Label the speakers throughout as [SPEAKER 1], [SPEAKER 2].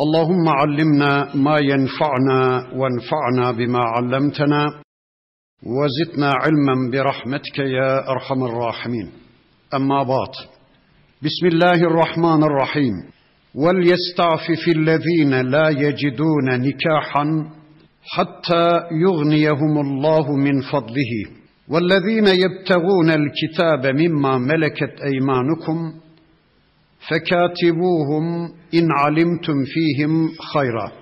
[SPEAKER 1] اللهم علمنا ما ينفعنا وانفعنا بما علمتنا وزدنا علما برحمتك يا أرحم الراحمين. أما بعد بسم الله الرحمن الرحيم. وليستعفف الذين لا يجدون نكاحا حتى يغنيهم الله من فضله. والذين يبتغون الكتاب مما ملكت أيمانكم فكاتبوهم إن علمتم فيهم خيرا.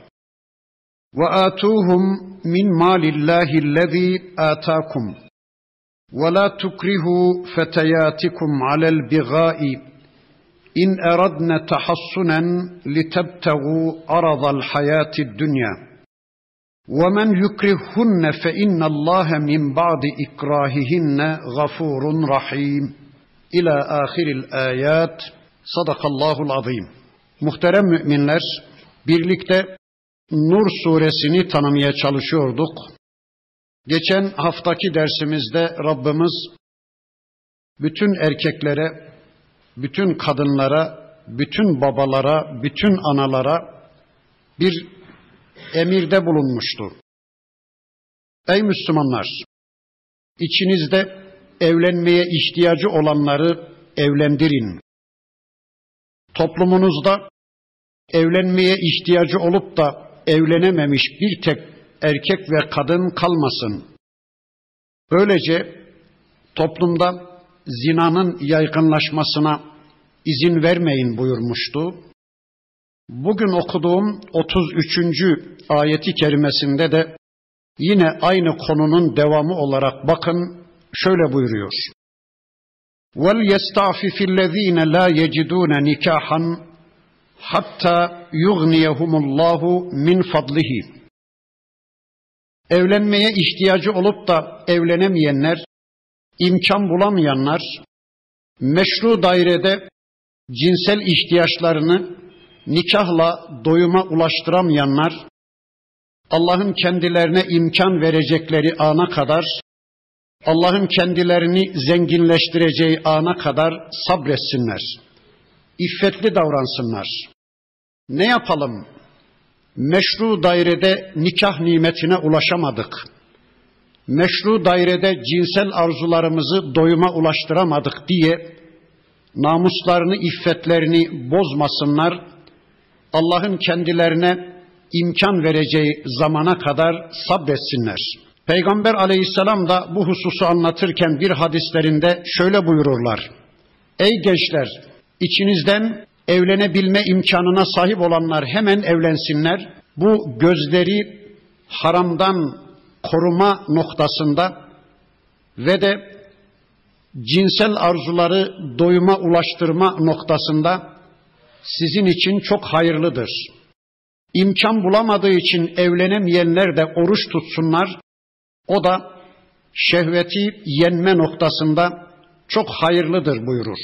[SPEAKER 1] وآتوهم من مال الله الذي آتاكم. ولا تكرهوا فتياتكم على البغاء. إن أردنا تحصنا لتبتغوا عرض الحياة الدنيا. ومن يكرههن فإن الله من بعد إكراههن غفور رحيم. إلى آخر الآيات. Sadakallahul azim. Muhterem müminler, birlikte Nur suresini tanımaya çalışıyorduk. Geçen haftaki dersimizde Rabbimiz bütün erkeklere, bütün kadınlara, bütün babalara, bütün analara bir emirde bulunmuştu. Ey Müslümanlar, içinizde evlenmeye ihtiyacı olanları evlendirin toplumunuzda evlenmeye ihtiyacı olup da evlenememiş bir tek erkek ve kadın kalmasın. Böylece toplumda zinanın yaygınlaşmasına izin vermeyin buyurmuştu. Bugün okuduğum 33. ayeti kerimesinde de yine aynı konunun devamı olarak bakın şöyle buyuruyor. وَلْيَسْتَعْفِفِ الَّذ۪ينَ لَا يَجِدُونَ نِكَاحًا حَتَّى يُغْنِيَهُمُ اللّٰهُ مِنْ فَضْلِهِ Evlenmeye ihtiyacı olup da evlenemeyenler, imkan bulamayanlar, meşru dairede cinsel ihtiyaçlarını nikahla doyuma ulaştıramayanlar, Allah'ın kendilerine imkan verecekleri ana kadar Allah'ın kendilerini zenginleştireceği ana kadar sabretsinler. İffetli davransınlar. Ne yapalım? Meşru dairede nikah nimetine ulaşamadık. Meşru dairede cinsel arzularımızı doyuma ulaştıramadık diye namuslarını, iffetlerini bozmasınlar. Allah'ın kendilerine imkan vereceği zamana kadar sabretsinler.'' Peygamber aleyhisselam da bu hususu anlatırken bir hadislerinde şöyle buyururlar. Ey gençler, içinizden evlenebilme imkanına sahip olanlar hemen evlensinler. Bu gözleri haramdan koruma noktasında ve de cinsel arzuları doyuma ulaştırma noktasında sizin için çok hayırlıdır. İmkan bulamadığı için evlenemeyenler de oruç tutsunlar. O da şehveti yenme noktasında çok hayırlıdır buyurur.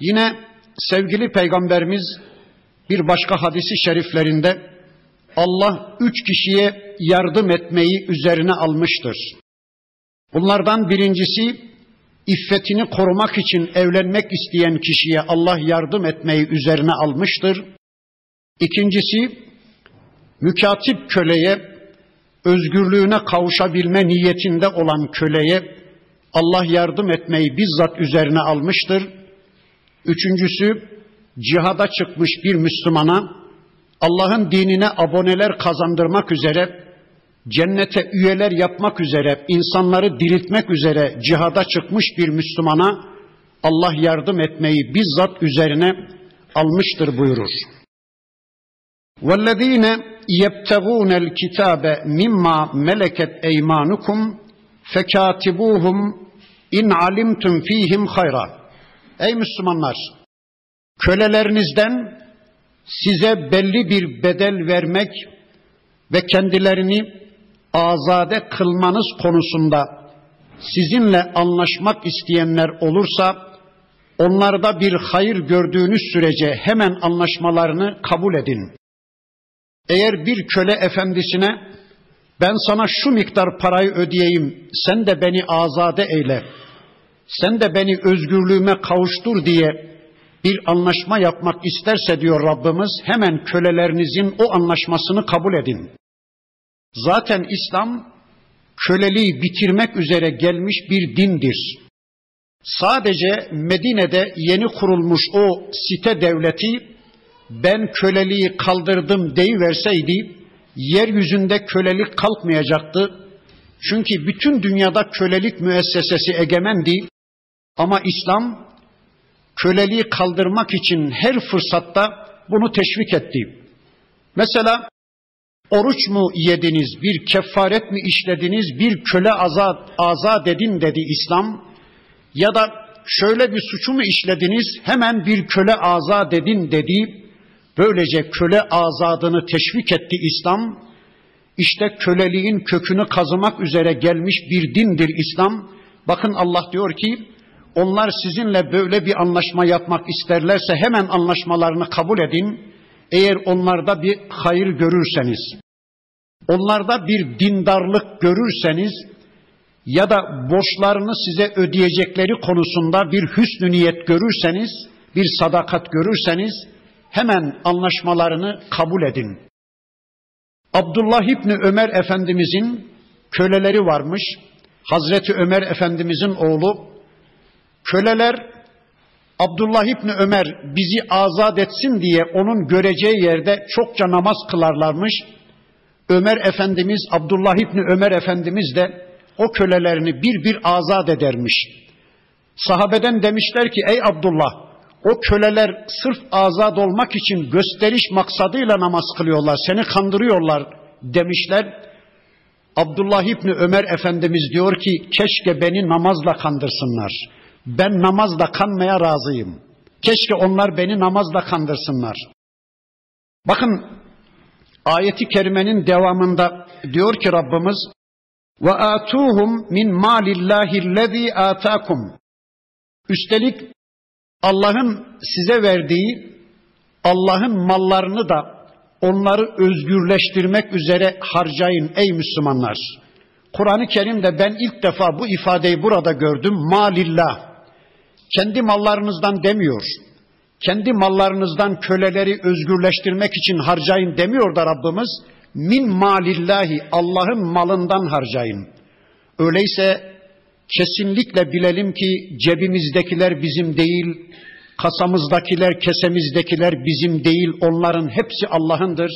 [SPEAKER 1] Yine sevgili peygamberimiz bir başka hadisi şeriflerinde Allah üç kişiye yardım etmeyi üzerine almıştır. Bunlardan birincisi iffetini korumak için evlenmek isteyen kişiye Allah yardım etmeyi üzerine almıştır. İkincisi mükatip köleye özgürlüğüne kavuşabilme niyetinde olan köleye Allah yardım etmeyi bizzat üzerine almıştır. Üçüncüsü cihada çıkmış bir Müslümana Allah'ın dinine aboneler kazandırmak üzere cennete üyeler yapmak üzere insanları diriltmek üzere cihada çıkmış bir Müslümana Allah yardım etmeyi bizzat üzerine almıştır buyurur. وَالَّذ۪ينَ يَبْتَغُونَ الْكِتَابَ مِمَّا مَلَكَتْ اَيْمَانُكُمْ فَكَاتِبُوهُمْ اِنْ عَلِمْتُمْ ف۪يهِمْ خَيْرًا Ey Müslümanlar! Kölelerinizden size belli bir bedel vermek ve kendilerini azade kılmanız konusunda sizinle anlaşmak isteyenler olursa onlarda bir hayır gördüğünüz sürece hemen anlaşmalarını kabul edin. Eğer bir köle efendisine ben sana şu miktar parayı ödeyeyim, sen de beni azade eyle, sen de beni özgürlüğüme kavuştur diye bir anlaşma yapmak isterse diyor Rabbimiz, hemen kölelerinizin o anlaşmasını kabul edin. Zaten İslam köleliği bitirmek üzere gelmiş bir dindir. Sadece Medine'de yeni kurulmuş o site devleti ben köleliği kaldırdım deyiverseydi yeryüzünde kölelik kalkmayacaktı. Çünkü bütün dünyada kölelik müessesesi egemendi. Ama İslam köleliği kaldırmak için her fırsatta bunu teşvik etti. Mesela oruç mu yediniz, bir kefaret mi işlediniz, bir köle azat, azat edin dedi İslam. Ya da şöyle bir suçu mu işlediniz, hemen bir köle azat edin dedi. Böylece köle azadını teşvik etti İslam. İşte köleliğin kökünü kazımak üzere gelmiş bir dindir İslam. Bakın Allah diyor ki onlar sizinle böyle bir anlaşma yapmak isterlerse hemen anlaşmalarını kabul edin. Eğer onlarda bir hayır görürseniz, onlarda bir dindarlık görürseniz ya da borçlarını size ödeyecekleri konusunda bir hüsnü niyet görürseniz, bir sadakat görürseniz hemen anlaşmalarını kabul edin. Abdullah İbni Ömer Efendimizin köleleri varmış. Hazreti Ömer Efendimizin oğlu. Köleler Abdullah İbni Ömer bizi azat etsin diye onun göreceği yerde çokça namaz kılarlarmış. Ömer Efendimiz, Abdullah İbni Ömer Efendimiz de o kölelerini bir bir azat edermiş. Sahabeden demişler ki ey Abdullah o köleler sırf azat olmak için gösteriş maksadıyla namaz kılıyorlar, seni kandırıyorlar demişler. Abdullah İbni Ömer Efendimiz diyor ki keşke beni namazla kandırsınlar. Ben namazla kanmaya razıyım. Keşke onlar beni namazla kandırsınlar. Bakın ayeti kerimenin devamında diyor ki Rabbimiz ve atuhum min malillahi lezi atakum. Üstelik Allah'ın size verdiği Allah'ın mallarını da onları özgürleştirmek üzere harcayın ey Müslümanlar. Kur'an-ı Kerim'de ben ilk defa bu ifadeyi burada gördüm. Malillah. Kendi mallarınızdan demiyor. Kendi mallarınızdan köleleri özgürleştirmek için harcayın demiyor da Rabbimiz. Min malillahi Allah'ın malından harcayın. Öyleyse kesinlikle bilelim ki cebimizdekiler bizim değil, kasamızdakiler, kesemizdekiler bizim değil, onların hepsi Allah'ındır.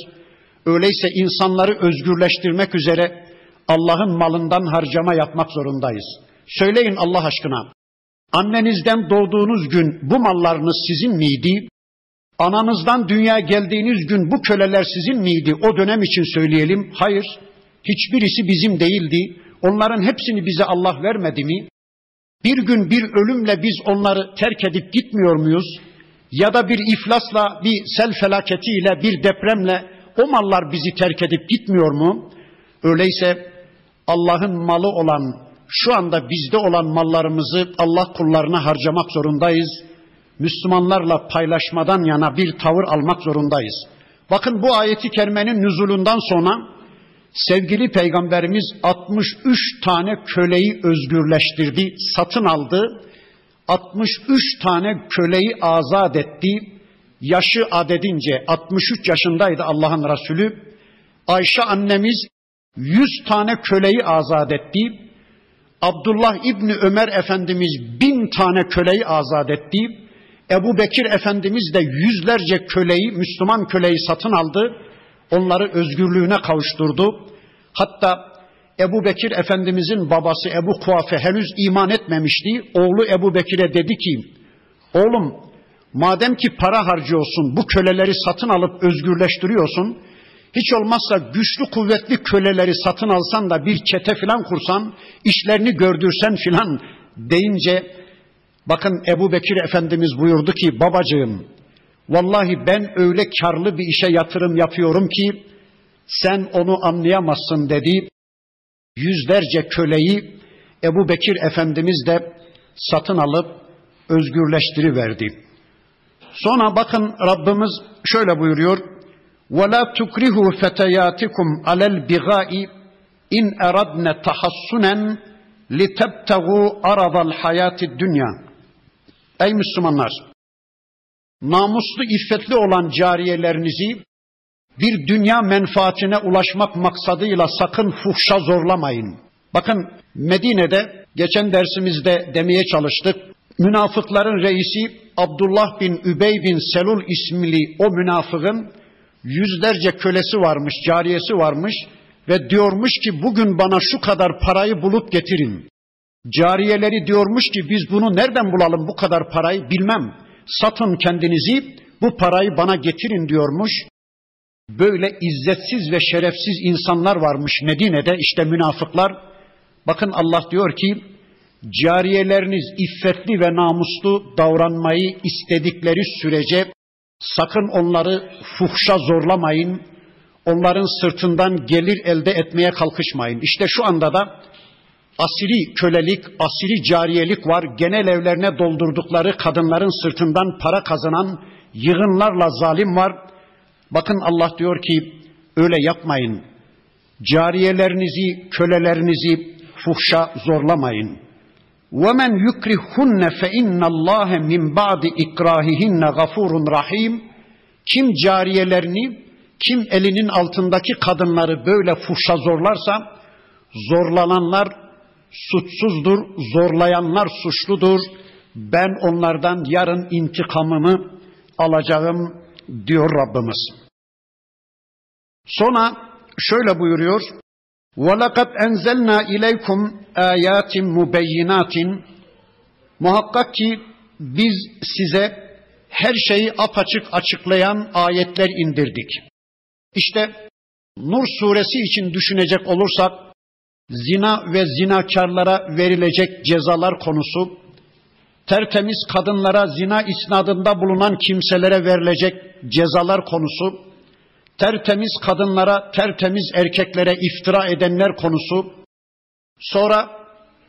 [SPEAKER 1] Öyleyse insanları özgürleştirmek üzere Allah'ın malından harcama yapmak zorundayız. Söyleyin Allah aşkına. Annenizden doğduğunuz gün bu mallarınız sizin miydi? Ananızdan dünya geldiğiniz gün bu köleler sizin miydi? O dönem için söyleyelim. Hayır. Hiçbirisi bizim değildi. Onların hepsini bize Allah vermedi mi? Bir gün bir ölümle biz onları terk edip gitmiyor muyuz? Ya da bir iflasla, bir sel felaketiyle, bir depremle o mallar bizi terk edip gitmiyor mu? Öyleyse Allah'ın malı olan, şu anda bizde olan mallarımızı Allah kullarına harcamak zorundayız. Müslümanlarla paylaşmadan yana bir tavır almak zorundayız. Bakın bu ayeti kerimenin nüzulundan sonra sevgili peygamberimiz 63 tane köleyi özgürleştirdi, satın aldı. 63 tane köleyi azat etti. Yaşı adedince 63 yaşındaydı Allah'ın Resulü. Ayşe annemiz 100 tane köleyi azat etti. Abdullah İbni Ömer Efendimiz bin tane köleyi azat etti. Ebu Bekir Efendimiz de yüzlerce köleyi, Müslüman köleyi satın aldı onları özgürlüğüne kavuşturdu. Hatta Ebu Bekir Efendimizin babası Ebu Kuafe henüz iman etmemişti. Oğlu Ebu Bekir'e dedi ki, oğlum madem ki para harcıyorsun, bu köleleri satın alıp özgürleştiriyorsun, hiç olmazsa güçlü kuvvetli köleleri satın alsan da bir çete filan kursan, işlerini gördürsen filan deyince, bakın Ebu Bekir Efendimiz buyurdu ki, babacığım, Vallahi ben öyle karlı bir işe yatırım yapıyorum ki sen onu anlayamazsın dedi. Yüzlerce köleyi Ebu Bekir Efendimiz de satın alıp özgürleştiriverdi. Sonra bakın Rabbimiz şöyle buyuruyor. وَلَا تُكْرِهُ فَتَيَاتِكُمْ عَلَى الْبِغَاءِ اِنْ اَرَدْنَ تَحَسُّنًا لِتَبْتَغُوا عَرَضَ الْحَيَاةِ الدُّنْيَا Ey Müslümanlar! Namuslu, iffetli olan cariyelerinizi bir dünya menfaatine ulaşmak maksadıyla sakın fuhşa zorlamayın. Bakın Medine'de geçen dersimizde demeye çalıştık. Münafıkların reisi Abdullah bin Übey bin Selul ismili o münafığın yüzlerce kölesi varmış, cariyesi varmış ve diyormuş ki bugün bana şu kadar parayı bulup getirin. Cariyeleri diyormuş ki biz bunu nereden bulalım bu kadar parayı bilmem. Satın kendinizi bu parayı bana getirin diyormuş. Böyle izzetsiz ve şerefsiz insanlar varmış Medine'de işte münafıklar. Bakın Allah diyor ki cariyeleriniz iffetli ve namuslu davranmayı istedikleri sürece sakın onları fuhşa zorlamayın. Onların sırtından gelir elde etmeye kalkışmayın. İşte şu anda da asiri kölelik, asiri cariyelik var. Genel evlerine doldurdukları kadınların sırtından para kazanan yığınlarla zalim var. Bakın Allah diyor ki öyle yapmayın. Cariyelerinizi, kölelerinizi fuhşa zorlamayın. وَمَنْ يُكْرِهُنَّ فَاِنَّ اللّٰهَ مِنْ بَعْدِ اِكْرَاهِهِنَّ غَفُورٌ rahim. Kim cariyelerini, kim elinin altındaki kadınları böyle fuhşa zorlarsa, zorlananlar suçsuzdur, zorlayanlar suçludur. Ben onlardan yarın intikamımı alacağım diyor Rabbimiz. Sonra şöyle buyuruyor. وَلَقَدْ اَنْزَلْنَا اِلَيْكُمْ آيَاتٍ مُبَيِّنَاتٍ Muhakkak ki biz size her şeyi apaçık açıklayan ayetler indirdik. İşte Nur suresi için düşünecek olursak zina ve zinakarlara verilecek cezalar konusu, tertemiz kadınlara zina isnadında bulunan kimselere verilecek cezalar konusu, tertemiz kadınlara, tertemiz erkeklere iftira edenler konusu, sonra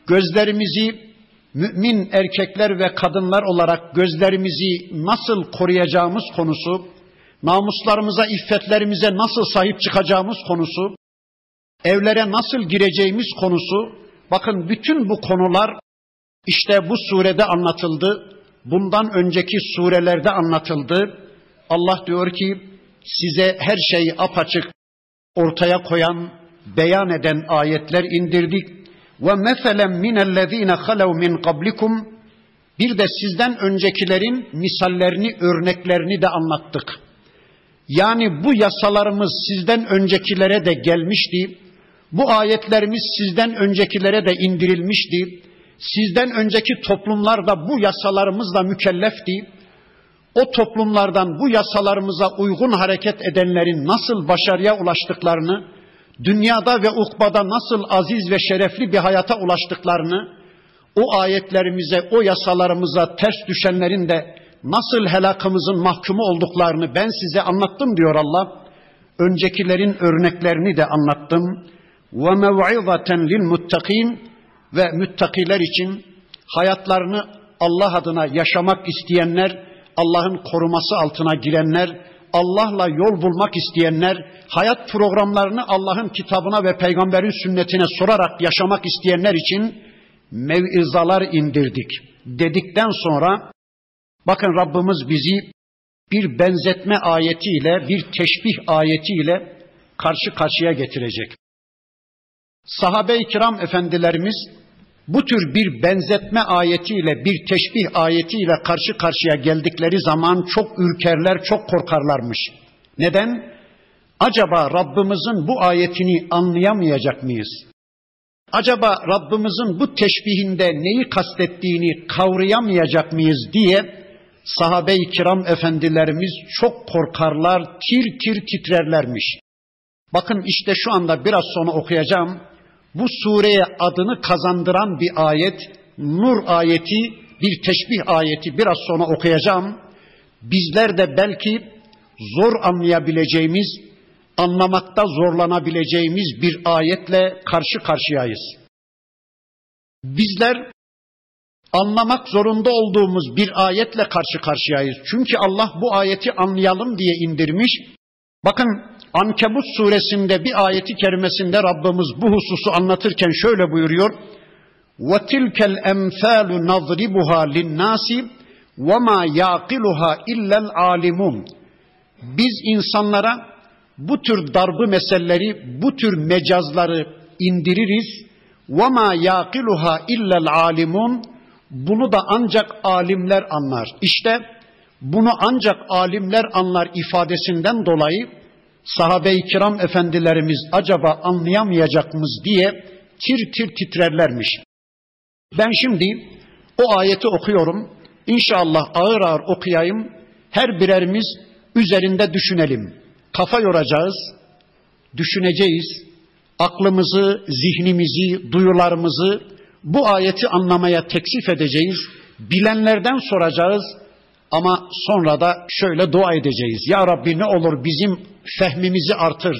[SPEAKER 1] gözlerimizi mümin erkekler ve kadınlar olarak gözlerimizi nasıl koruyacağımız konusu, namuslarımıza, iffetlerimize nasıl sahip çıkacağımız konusu, evlere nasıl gireceğimiz konusu, bakın bütün bu konular işte bu surede anlatıldı. Bundan önceki surelerde anlatıldı. Allah diyor ki size her şeyi apaçık ortaya koyan, beyan eden ayetler indirdik. Ve meselen minellezine halev min qablikum bir de sizden öncekilerin misallerini, örneklerini de anlattık. Yani bu yasalarımız sizden öncekilere de gelmişti. Bu ayetlerimiz sizden öncekilere de indirilmişti. Sizden önceki toplumlar da bu yasalarımızla mükellefti. O toplumlardan bu yasalarımıza uygun hareket edenlerin nasıl başarıya ulaştıklarını, dünyada ve ukbada nasıl aziz ve şerefli bir hayata ulaştıklarını, o ayetlerimize, o yasalarımıza ters düşenlerin de nasıl helakımızın mahkumu olduklarını ben size anlattım diyor Allah. Öncekilerin örneklerini de anlattım. Ve mev'izaten lil muttakin ve müttakiler için hayatlarını Allah adına yaşamak isteyenler, Allah'ın koruması altına girenler, Allah'la yol bulmak isteyenler, hayat programlarını Allah'ın kitabına ve peygamberin sünnetine sorarak yaşamak isteyenler için mevizalar indirdik dedikten sonra bakın Rabbimiz bizi bir benzetme ayetiyle, bir teşbih ayetiyle karşı karşıya getirecek. Sahabe-i kiram efendilerimiz bu tür bir benzetme ayetiyle, bir teşbih ayetiyle karşı karşıya geldikleri zaman çok ürkerler, çok korkarlarmış. Neden? Acaba Rabbimizin bu ayetini anlayamayacak mıyız? Acaba Rabbimizin bu teşbihinde neyi kastettiğini kavrayamayacak mıyız diye sahabe-i kiram efendilerimiz çok korkarlar, tir tir titrerlermiş. Bakın işte şu anda biraz sonra okuyacağım bu sureye adını kazandıran bir ayet, Nur ayeti, bir teşbih ayeti biraz sonra okuyacağım. Bizler de belki zor anlayabileceğimiz anlamakta zorlanabileceğimiz bir ayetle karşı karşıyayız. Bizler anlamak zorunda olduğumuz bir ayetle karşı karşıyayız. Çünkü Allah bu ayeti anlayalım diye indirmiş. Bakın Ankebut suresinde bir ayeti kerimesinde Rabbimiz bu hususu anlatırken şöyle buyuruyor. وَتِلْكَ الْاَمْثَالُ نَضْرِبُهَا لِلنَّاسِ وَمَا يَعْقِلُهَا اِلَّا الْعَالِمُونَ Biz insanlara bu tür darbı meseleleri, bu tür mecazları indiririz. وَمَا يَعْقِلُهَا اِلَّا الْعَالِمُونَ Bunu da ancak alimler anlar. İşte bunu ancak alimler anlar ifadesinden dolayı sahabe-i kiram efendilerimiz acaba anlayamayacak mıyız diye tir tir titrerlermiş. Ben şimdi o ayeti okuyorum. İnşallah ağır ağır okuyayım. Her birerimiz üzerinde düşünelim. Kafa yoracağız, düşüneceğiz. Aklımızı, zihnimizi, duyularımızı bu ayeti anlamaya teksif edeceğiz. Bilenlerden soracağız ama sonra da şöyle dua edeceğiz. Ya Rabbi ne olur bizim fehmimizi artır,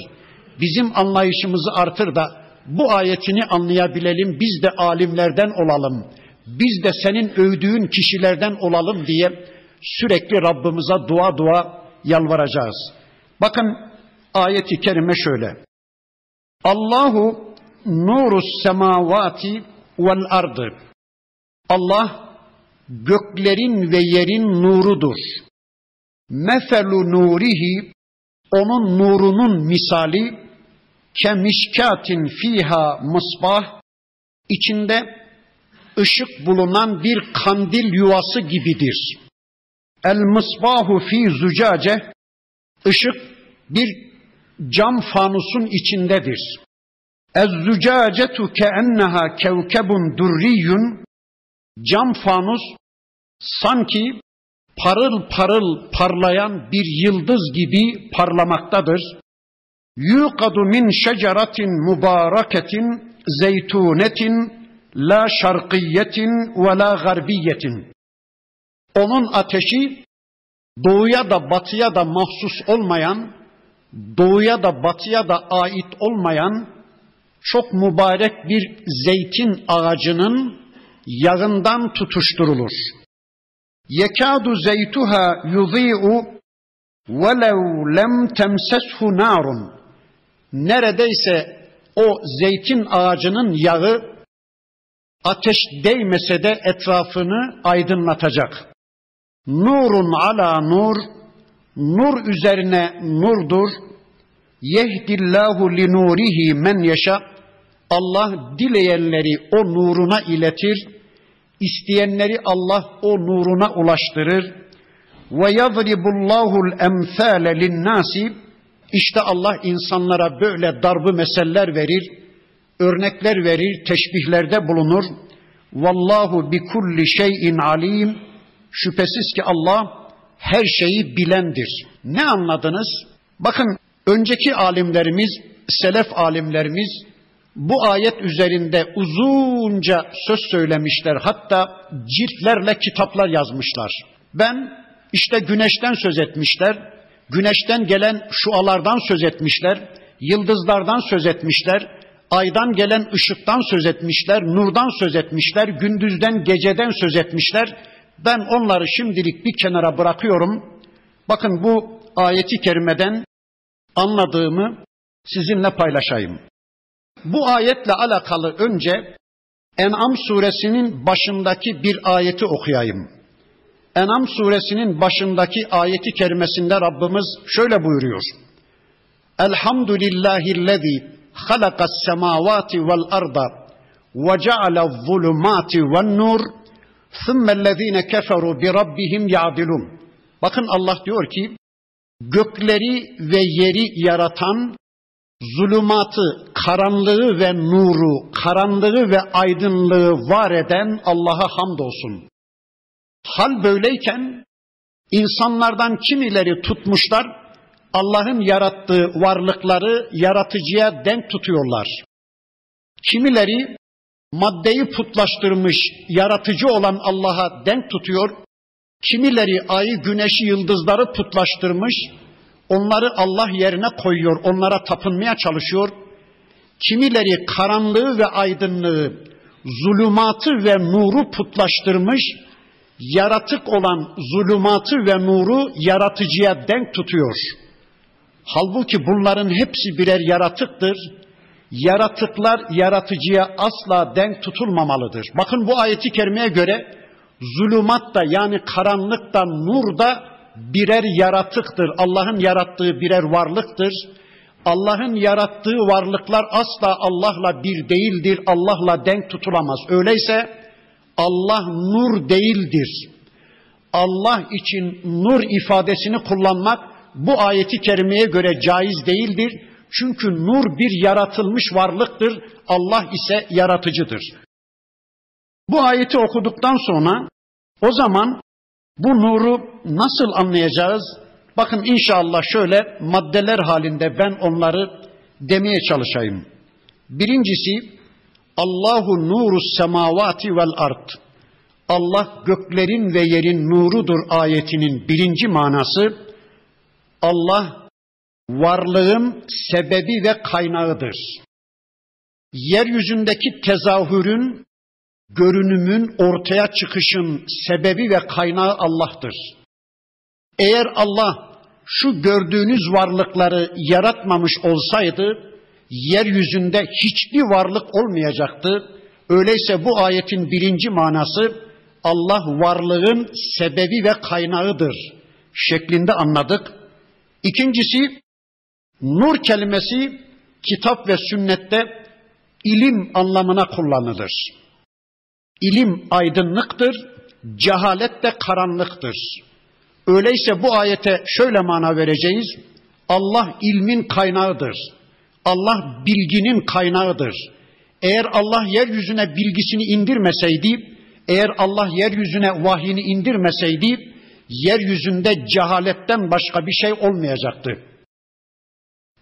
[SPEAKER 1] bizim anlayışımızı artır da bu ayetini anlayabilelim, biz de alimlerden olalım, biz de senin övdüğün kişilerden olalım diye sürekli Rabbimize dua dua yalvaracağız. Bakın ayeti kerime şöyle. Allahu nurus semavati vel ardı. Allah göklerin ve yerin nurudur. Mefelu nurihi onun nurunun misali kemişkatin fiha mısbah içinde ışık bulunan bir kandil yuvası gibidir. El mısbahu fi zucace ışık bir cam fanusun içindedir. Ez zucacetu keenneha kevkebun durriyun cam fanus sanki parıl parıl parlayan bir yıldız gibi parlamaktadır. Yuqadu min şeceratin mübareketin zeytunetin la şarkiyetin ve la garbiyetin. Onun ateşi doğuya da batıya da mahsus olmayan, doğuya da batıya da ait olmayan çok mübarek bir zeytin ağacının yağından tutuşturulur. Yekadu zeytuha yudhi'u velev lem temseshu narun neredeyse o zeytin ağacının yağı ateş değmese de etrafını aydınlatacak. Nurun ala nur, nur üzerine nurdur. Yehdillahu li nurihi men yaşa. Allah dileyenleri o nuruna iletir. İsteyenleri Allah o nuruna ulaştırır. Ve yadribullahu el-emsale lin-nasi işte Allah insanlara böyle darbı meseller verir, örnekler verir, teşbihlerde bulunur. Vallahu bi kulli şeyin alim. Şüphesiz ki Allah her şeyi bilendir. Ne anladınız? Bakın önceki alimlerimiz, selef alimlerimiz bu ayet üzerinde uzunca söz söylemişler. Hatta ciltlerle kitaplar yazmışlar. Ben işte güneşten söz etmişler, güneşten gelen şualardan söz etmişler, yıldızlardan söz etmişler, aydan gelen ışıktan söz etmişler, nurdan söz etmişler, gündüzden, geceden söz etmişler. Ben onları şimdilik bir kenara bırakıyorum. Bakın bu ayeti kerimeden anladığımı sizinle paylaşayım. Bu ayetle alakalı önce En'am suresinin başındaki bir ayeti okuyayım. Enam suresinin başındaki ayeti kerimesinde Rabbimiz şöyle buyuruyor. Elhamdülillahillezî halakas semavati vel arda ve ceale zulumati ven nur thummellezîne keferu bi rabbihim ya'dilun. Bakın Allah diyor ki gökleri ve yeri yaratan zulümatı, karanlığı ve nuru, karanlığı ve aydınlığı var eden Allah'a hamdolsun. Hal böyleyken insanlardan kimileri tutmuşlar Allah'ın yarattığı varlıkları yaratıcıya denk tutuyorlar. Kimileri maddeyi putlaştırmış yaratıcı olan Allah'a denk tutuyor. Kimileri ayı, güneşi, yıldızları putlaştırmış. Onları Allah yerine koyuyor, onlara tapınmaya çalışıyor. Kimileri karanlığı ve aydınlığı, zulümatı ve nuru putlaştırmış, yaratık olan zulümatı ve nuru yaratıcıya denk tutuyor. Halbuki bunların hepsi birer yaratıktır. Yaratıklar yaratıcıya asla denk tutulmamalıdır. Bakın bu ayeti kerimeye göre zulümat da yani karanlık da nur da birer yaratıktır. Allah'ın yarattığı birer varlıktır. Allah'ın yarattığı varlıklar asla Allah'la bir değildir. Allah'la denk tutulamaz. Öyleyse Allah nur değildir. Allah için nur ifadesini kullanmak bu ayeti kerimeye göre caiz değildir. Çünkü nur bir yaratılmış varlıktır. Allah ise yaratıcıdır. Bu ayeti okuduktan sonra o zaman bu nuru nasıl anlayacağız? Bakın inşallah şöyle maddeler halinde ben onları demeye çalışayım. Birincisi Allahu nuru semavati vel ard. Allah göklerin ve yerin nurudur ayetinin birinci manası Allah varlığın sebebi ve kaynağıdır. Yeryüzündeki tezahürün, görünümün ortaya çıkışın sebebi ve kaynağı Allah'tır. Eğer Allah şu gördüğünüz varlıkları yaratmamış olsaydı yeryüzünde hiçbir varlık olmayacaktı. Öyleyse bu ayetin birinci manası Allah varlığın sebebi ve kaynağıdır şeklinde anladık. İkincisi nur kelimesi kitap ve sünnette ilim anlamına kullanılır. İlim aydınlıktır, cehalet de karanlıktır. Öyleyse bu ayete şöyle mana vereceğiz. Allah ilmin kaynağıdır. Allah bilginin kaynağıdır. Eğer Allah yeryüzüne bilgisini indirmeseydi, eğer Allah yeryüzüne vahyini indirmeseydi, yeryüzünde cehaletten başka bir şey olmayacaktı.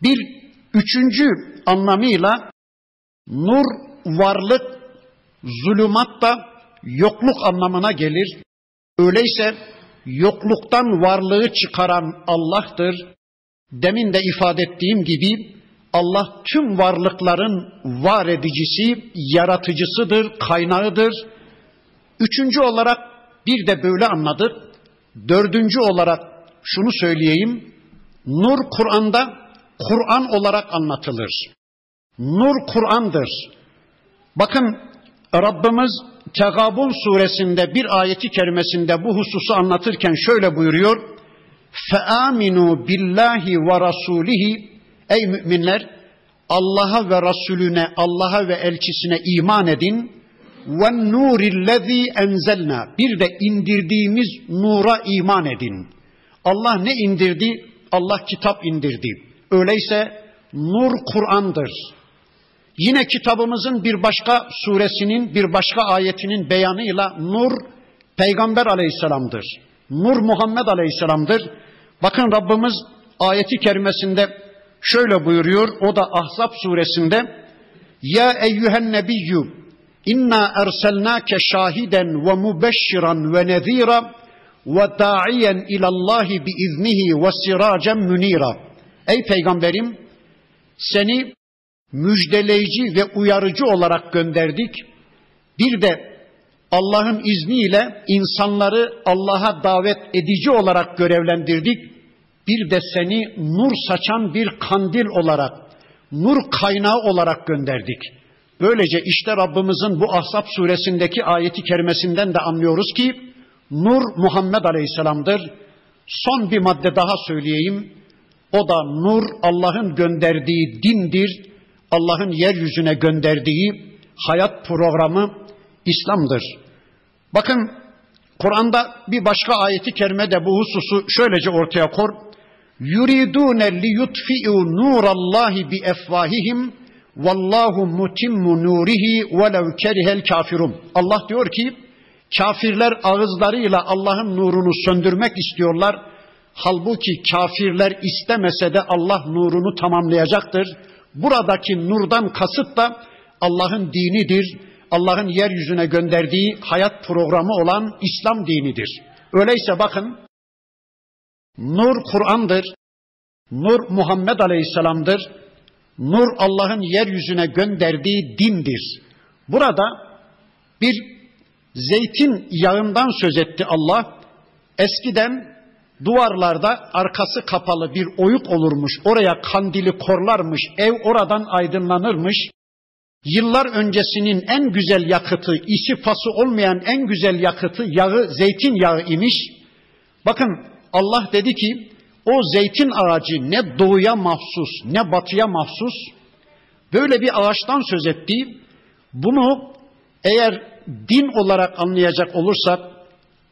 [SPEAKER 1] Bir üçüncü anlamıyla nur varlık, zulümat da yokluk anlamına gelir. Öyleyse yokluktan varlığı çıkaran Allah'tır. Demin de ifade ettiğim gibi Allah tüm varlıkların var edicisi, yaratıcısıdır, kaynağıdır. Üçüncü olarak bir de böyle anladık. Dördüncü olarak şunu söyleyeyim. Nur Kur'an'da Kur'an olarak anlatılır. Nur Kur'an'dır. Bakın Rabbimiz Tegabun suresinde bir ayeti kerimesinde bu hususu anlatırken şöyle buyuruyor. Billahi ve rasulihi Ey müminler Allah'a ve Resulüne, Allah'a ve elçisine iman edin. Ve nurillezî enzelna. Bir de indirdiğimiz nura iman edin. Allah ne indirdi? Allah kitap indirdi. Öyleyse nur Kur'an'dır. Yine kitabımızın bir başka suresinin bir başka ayetinin beyanıyla nur Peygamber aleyhisselamdır. Nur Muhammed aleyhisselamdır. Bakın Rabbimiz ayeti kerimesinde şöyle buyuruyor. O da Ahzab suresinde Ya eyyühen nebiyyü inna erselnake şahiden ve mubeşşiran ve nezira ve da'iyen ilallahi biiznihi ve siracen münira. Ey peygamberim seni müjdeleyici ve uyarıcı olarak gönderdik. Bir de Allah'ın izniyle insanları Allah'a davet edici olarak görevlendirdik. Bir de seni nur saçan bir kandil olarak, nur kaynağı olarak gönderdik. Böylece işte Rabbimizin bu Ahzab suresindeki ayeti kerimesinden de anlıyoruz ki nur Muhammed Aleyhisselam'dır. Son bir madde daha söyleyeyim. O da nur Allah'ın gönderdiği dindir. Allah'ın yeryüzüne gönderdiği hayat programı İslam'dır. Bakın Kur'an'da bir başka ayeti kerime de bu hususu şöylece ortaya kor. Yuridune li yutfi'u nurallahi bi efvahihim vallahu mutimmu nurihi velev kerihel kafirun. Allah diyor ki kafirler ağızlarıyla Allah'ın nurunu söndürmek istiyorlar. Halbuki kafirler istemese de Allah nurunu tamamlayacaktır. Buradaki nurdan kasıt da Allah'ın dinidir. Allah'ın yeryüzüne gönderdiği hayat programı olan İslam dinidir. Öyleyse bakın nur Kur'an'dır. Nur Muhammed Aleyhisselam'dır. Nur Allah'ın yeryüzüne gönderdiği dindir. Burada bir zeytin yağından söz etti Allah. Eskiden duvarlarda arkası kapalı bir oyuk olurmuş. Oraya kandili korlarmış. Ev oradan aydınlanırmış. Yıllar öncesinin en güzel yakıtı, isi pası olmayan en güzel yakıtı yağı, zeytin yağı imiş. Bakın Allah dedi ki o zeytin ağacı ne doğuya mahsus ne batıya mahsus böyle bir ağaçtan söz etti. Bunu eğer din olarak anlayacak olursak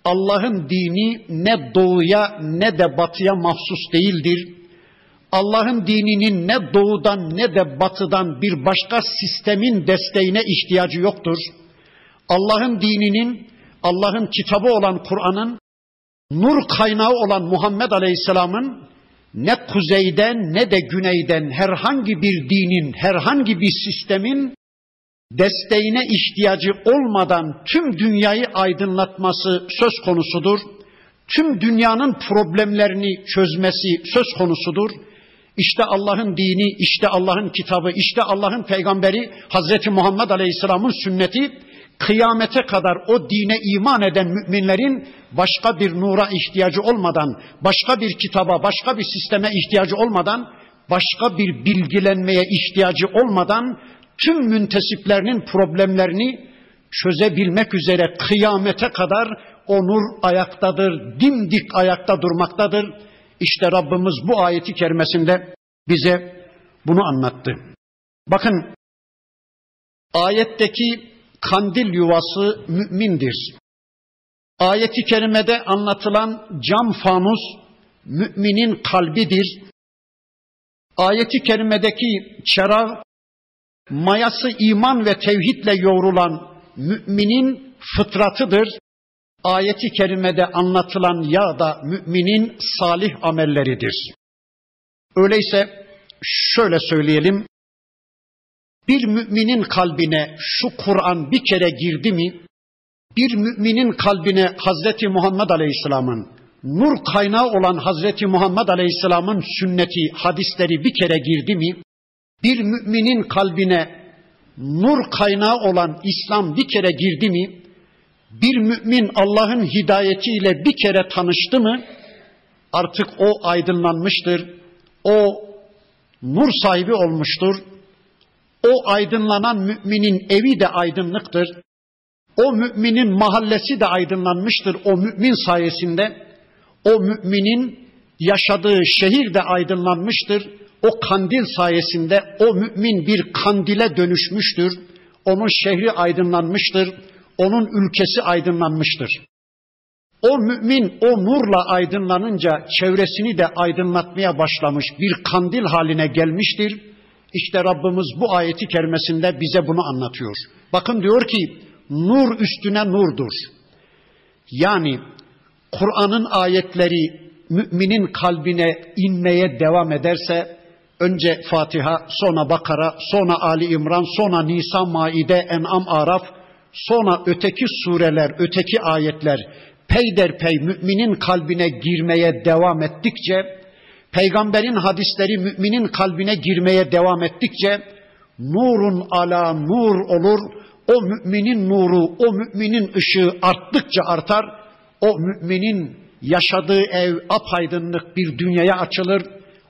[SPEAKER 1] Allah'ın dini ne doğuya ne de batıya mahsus değildir. Allah'ın dininin ne doğudan ne de batıdan bir başka sistemin desteğine ihtiyacı yoktur. Allah'ın dininin, Allah'ın kitabı olan Kur'an'ın, nur kaynağı olan Muhammed Aleyhisselam'ın ne kuzeyden ne de güneyden herhangi bir dinin, herhangi bir sistemin desteğine ihtiyacı olmadan tüm dünyayı aydınlatması söz konusudur. Tüm dünyanın problemlerini çözmesi söz konusudur. İşte Allah'ın dini, işte Allah'ın kitabı, işte Allah'ın peygamberi Hazreti Muhammed Aleyhisselam'ın sünneti kıyamete kadar o dine iman eden müminlerin başka bir nura ihtiyacı olmadan, başka bir kitaba, başka bir sisteme ihtiyacı olmadan, başka bir bilgilenmeye ihtiyacı olmadan tüm müntesiplerinin problemlerini çözebilmek üzere kıyamete kadar o nur ayaktadır, dimdik ayakta durmaktadır. İşte Rabbimiz bu ayeti kerimesinde bize bunu anlattı. Bakın ayetteki kandil yuvası mümindir. Ayeti kerimede anlatılan cam fanus müminin kalbidir. Ayeti kerimedeki çera mayası iman ve tevhidle yoğrulan müminin fıtratıdır. Ayeti kerimede anlatılan yağ da müminin salih amelleridir. Öyleyse şöyle söyleyelim. Bir müminin kalbine şu Kur'an bir kere girdi mi, bir müminin kalbine Hazreti Muhammed Aleyhisselam'ın, nur kaynağı olan Hazreti Muhammed Aleyhisselam'ın sünneti, hadisleri bir kere girdi mi, bir müminin kalbine nur kaynağı olan İslam bir kere girdi mi, bir mümin Allah'ın hidayetiyle bir kere tanıştı mı, artık o aydınlanmıştır, o nur sahibi olmuştur. O aydınlanan müminin evi de aydınlıktır. O müminin mahallesi de aydınlanmıştır o mümin sayesinde. O müminin yaşadığı şehir de aydınlanmıştır. O kandil sayesinde o mümin bir kandile dönüşmüştür. Onun şehri aydınlanmıştır. Onun ülkesi aydınlanmıştır. O mümin o nurla aydınlanınca çevresini de aydınlatmaya başlamış bir kandil haline gelmiştir. İşte Rabbimiz bu ayeti kerimesinde bize bunu anlatıyor. Bakın diyor ki nur üstüne nurdur. Yani Kur'an'ın ayetleri müminin kalbine inmeye devam ederse önce Fatiha, sonra Bakara, sonra Ali İmran, sonra Nisa, Maide, En'am, Araf, sonra öteki sureler, öteki ayetler peyderpey müminin kalbine girmeye devam ettikçe, peygamberin hadisleri müminin kalbine girmeye devam ettikçe, nurun ala nur olur, o müminin nuru, o müminin ışığı arttıkça artar, o müminin yaşadığı ev apaydınlık bir dünyaya açılır,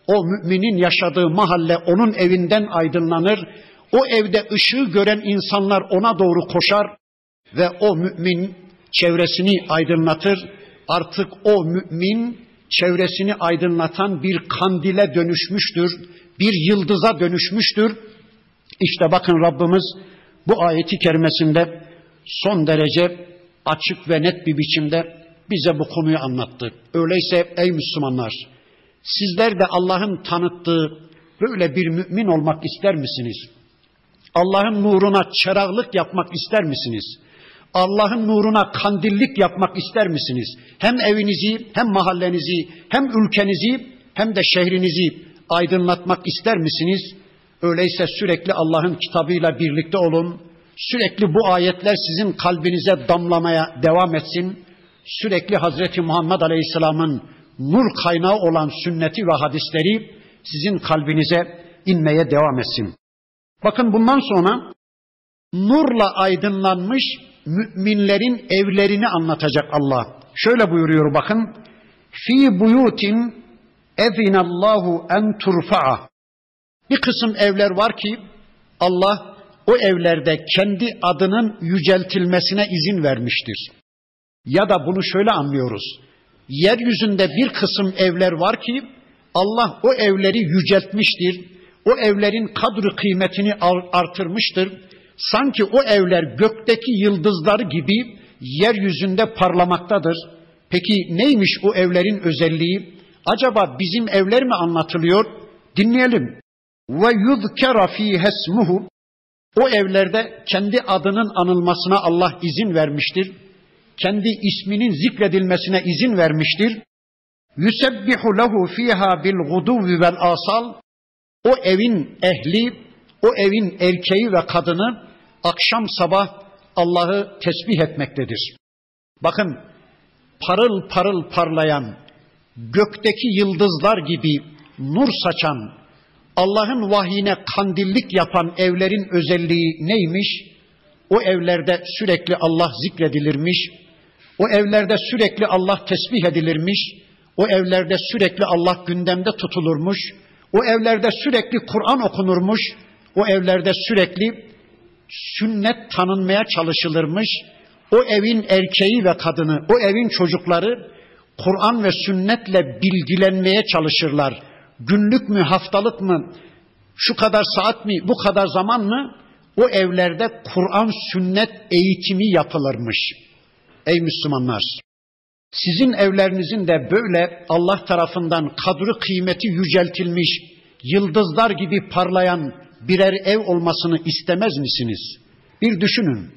[SPEAKER 1] o müminin yaşadığı mahalle onun evinden aydınlanır, o evde ışığı gören insanlar ona doğru koşar ve o mümin çevresini aydınlatır. Artık o mümin çevresini aydınlatan bir kandile dönüşmüştür. Bir yıldıza dönüşmüştür. İşte bakın Rabbimiz bu ayeti kerimesinde son derece açık ve net bir biçimde bize bu konuyu anlattı. Öyleyse ey Müslümanlar sizler de Allah'ın tanıttığı böyle bir mümin olmak ister misiniz? Allah'ın nuruna çırağlık yapmak ister misiniz? Allah'ın nuruna kandillik yapmak ister misiniz? Hem evinizi, hem mahallenizi, hem ülkenizi, hem de şehrinizi aydınlatmak ister misiniz? Öyleyse sürekli Allah'ın kitabıyla birlikte olun. Sürekli bu ayetler sizin kalbinize damlamaya devam etsin. Sürekli Hazreti Muhammed Aleyhisselam'ın nur kaynağı olan sünneti ve hadisleri sizin kalbinize inmeye devam etsin. Bakın bundan sonra nurla aydınlanmış müminlerin evlerini anlatacak Allah. Şöyle buyuruyor bakın. Fi buyutin ezinallahu en turfa'a. Bir kısım evler var ki Allah o evlerde kendi adının yüceltilmesine izin vermiştir. Ya da bunu şöyle anlıyoruz. Yeryüzünde bir kısım evler var ki Allah o evleri yüceltmiştir. O evlerin kadri kıymetini artırmıştır. Sanki o evler gökteki yıldızlar gibi yeryüzünde parlamaktadır. Peki neymiş o evlerin özelliği? Acaba bizim evler mi anlatılıyor? Dinleyelim. Ve yuzkera fiha ismuhu o evlerde kendi adının anılmasına Allah izin vermiştir. Kendi isminin zikredilmesine izin vermiştir. Yusebbihu lehu fiha bil guduvi vel asal. O evin ehli, o evin erkeği ve kadını akşam sabah Allah'ı tesbih etmektedir. Bakın parıl parıl parlayan, gökteki yıldızlar gibi nur saçan, Allah'ın vahyine kandillik yapan evlerin özelliği neymiş? O evlerde sürekli Allah zikredilirmiş. O evlerde sürekli Allah tesbih edilirmiş. O evlerde sürekli Allah gündemde tutulurmuş. O evlerde sürekli Kur'an okunurmuş. O evlerde sürekli sünnet tanınmaya çalışılırmış. O evin erkeği ve kadını, o evin çocukları Kur'an ve sünnetle bilgilenmeye çalışırlar günlük mü, haftalık mı, şu kadar saat mi, bu kadar zaman mı? O evlerde Kur'an sünnet eğitimi yapılırmış. Ey Müslümanlar! Sizin evlerinizin de böyle Allah tarafından kadri kıymeti yüceltilmiş, yıldızlar gibi parlayan birer ev olmasını istemez misiniz? Bir düşünün.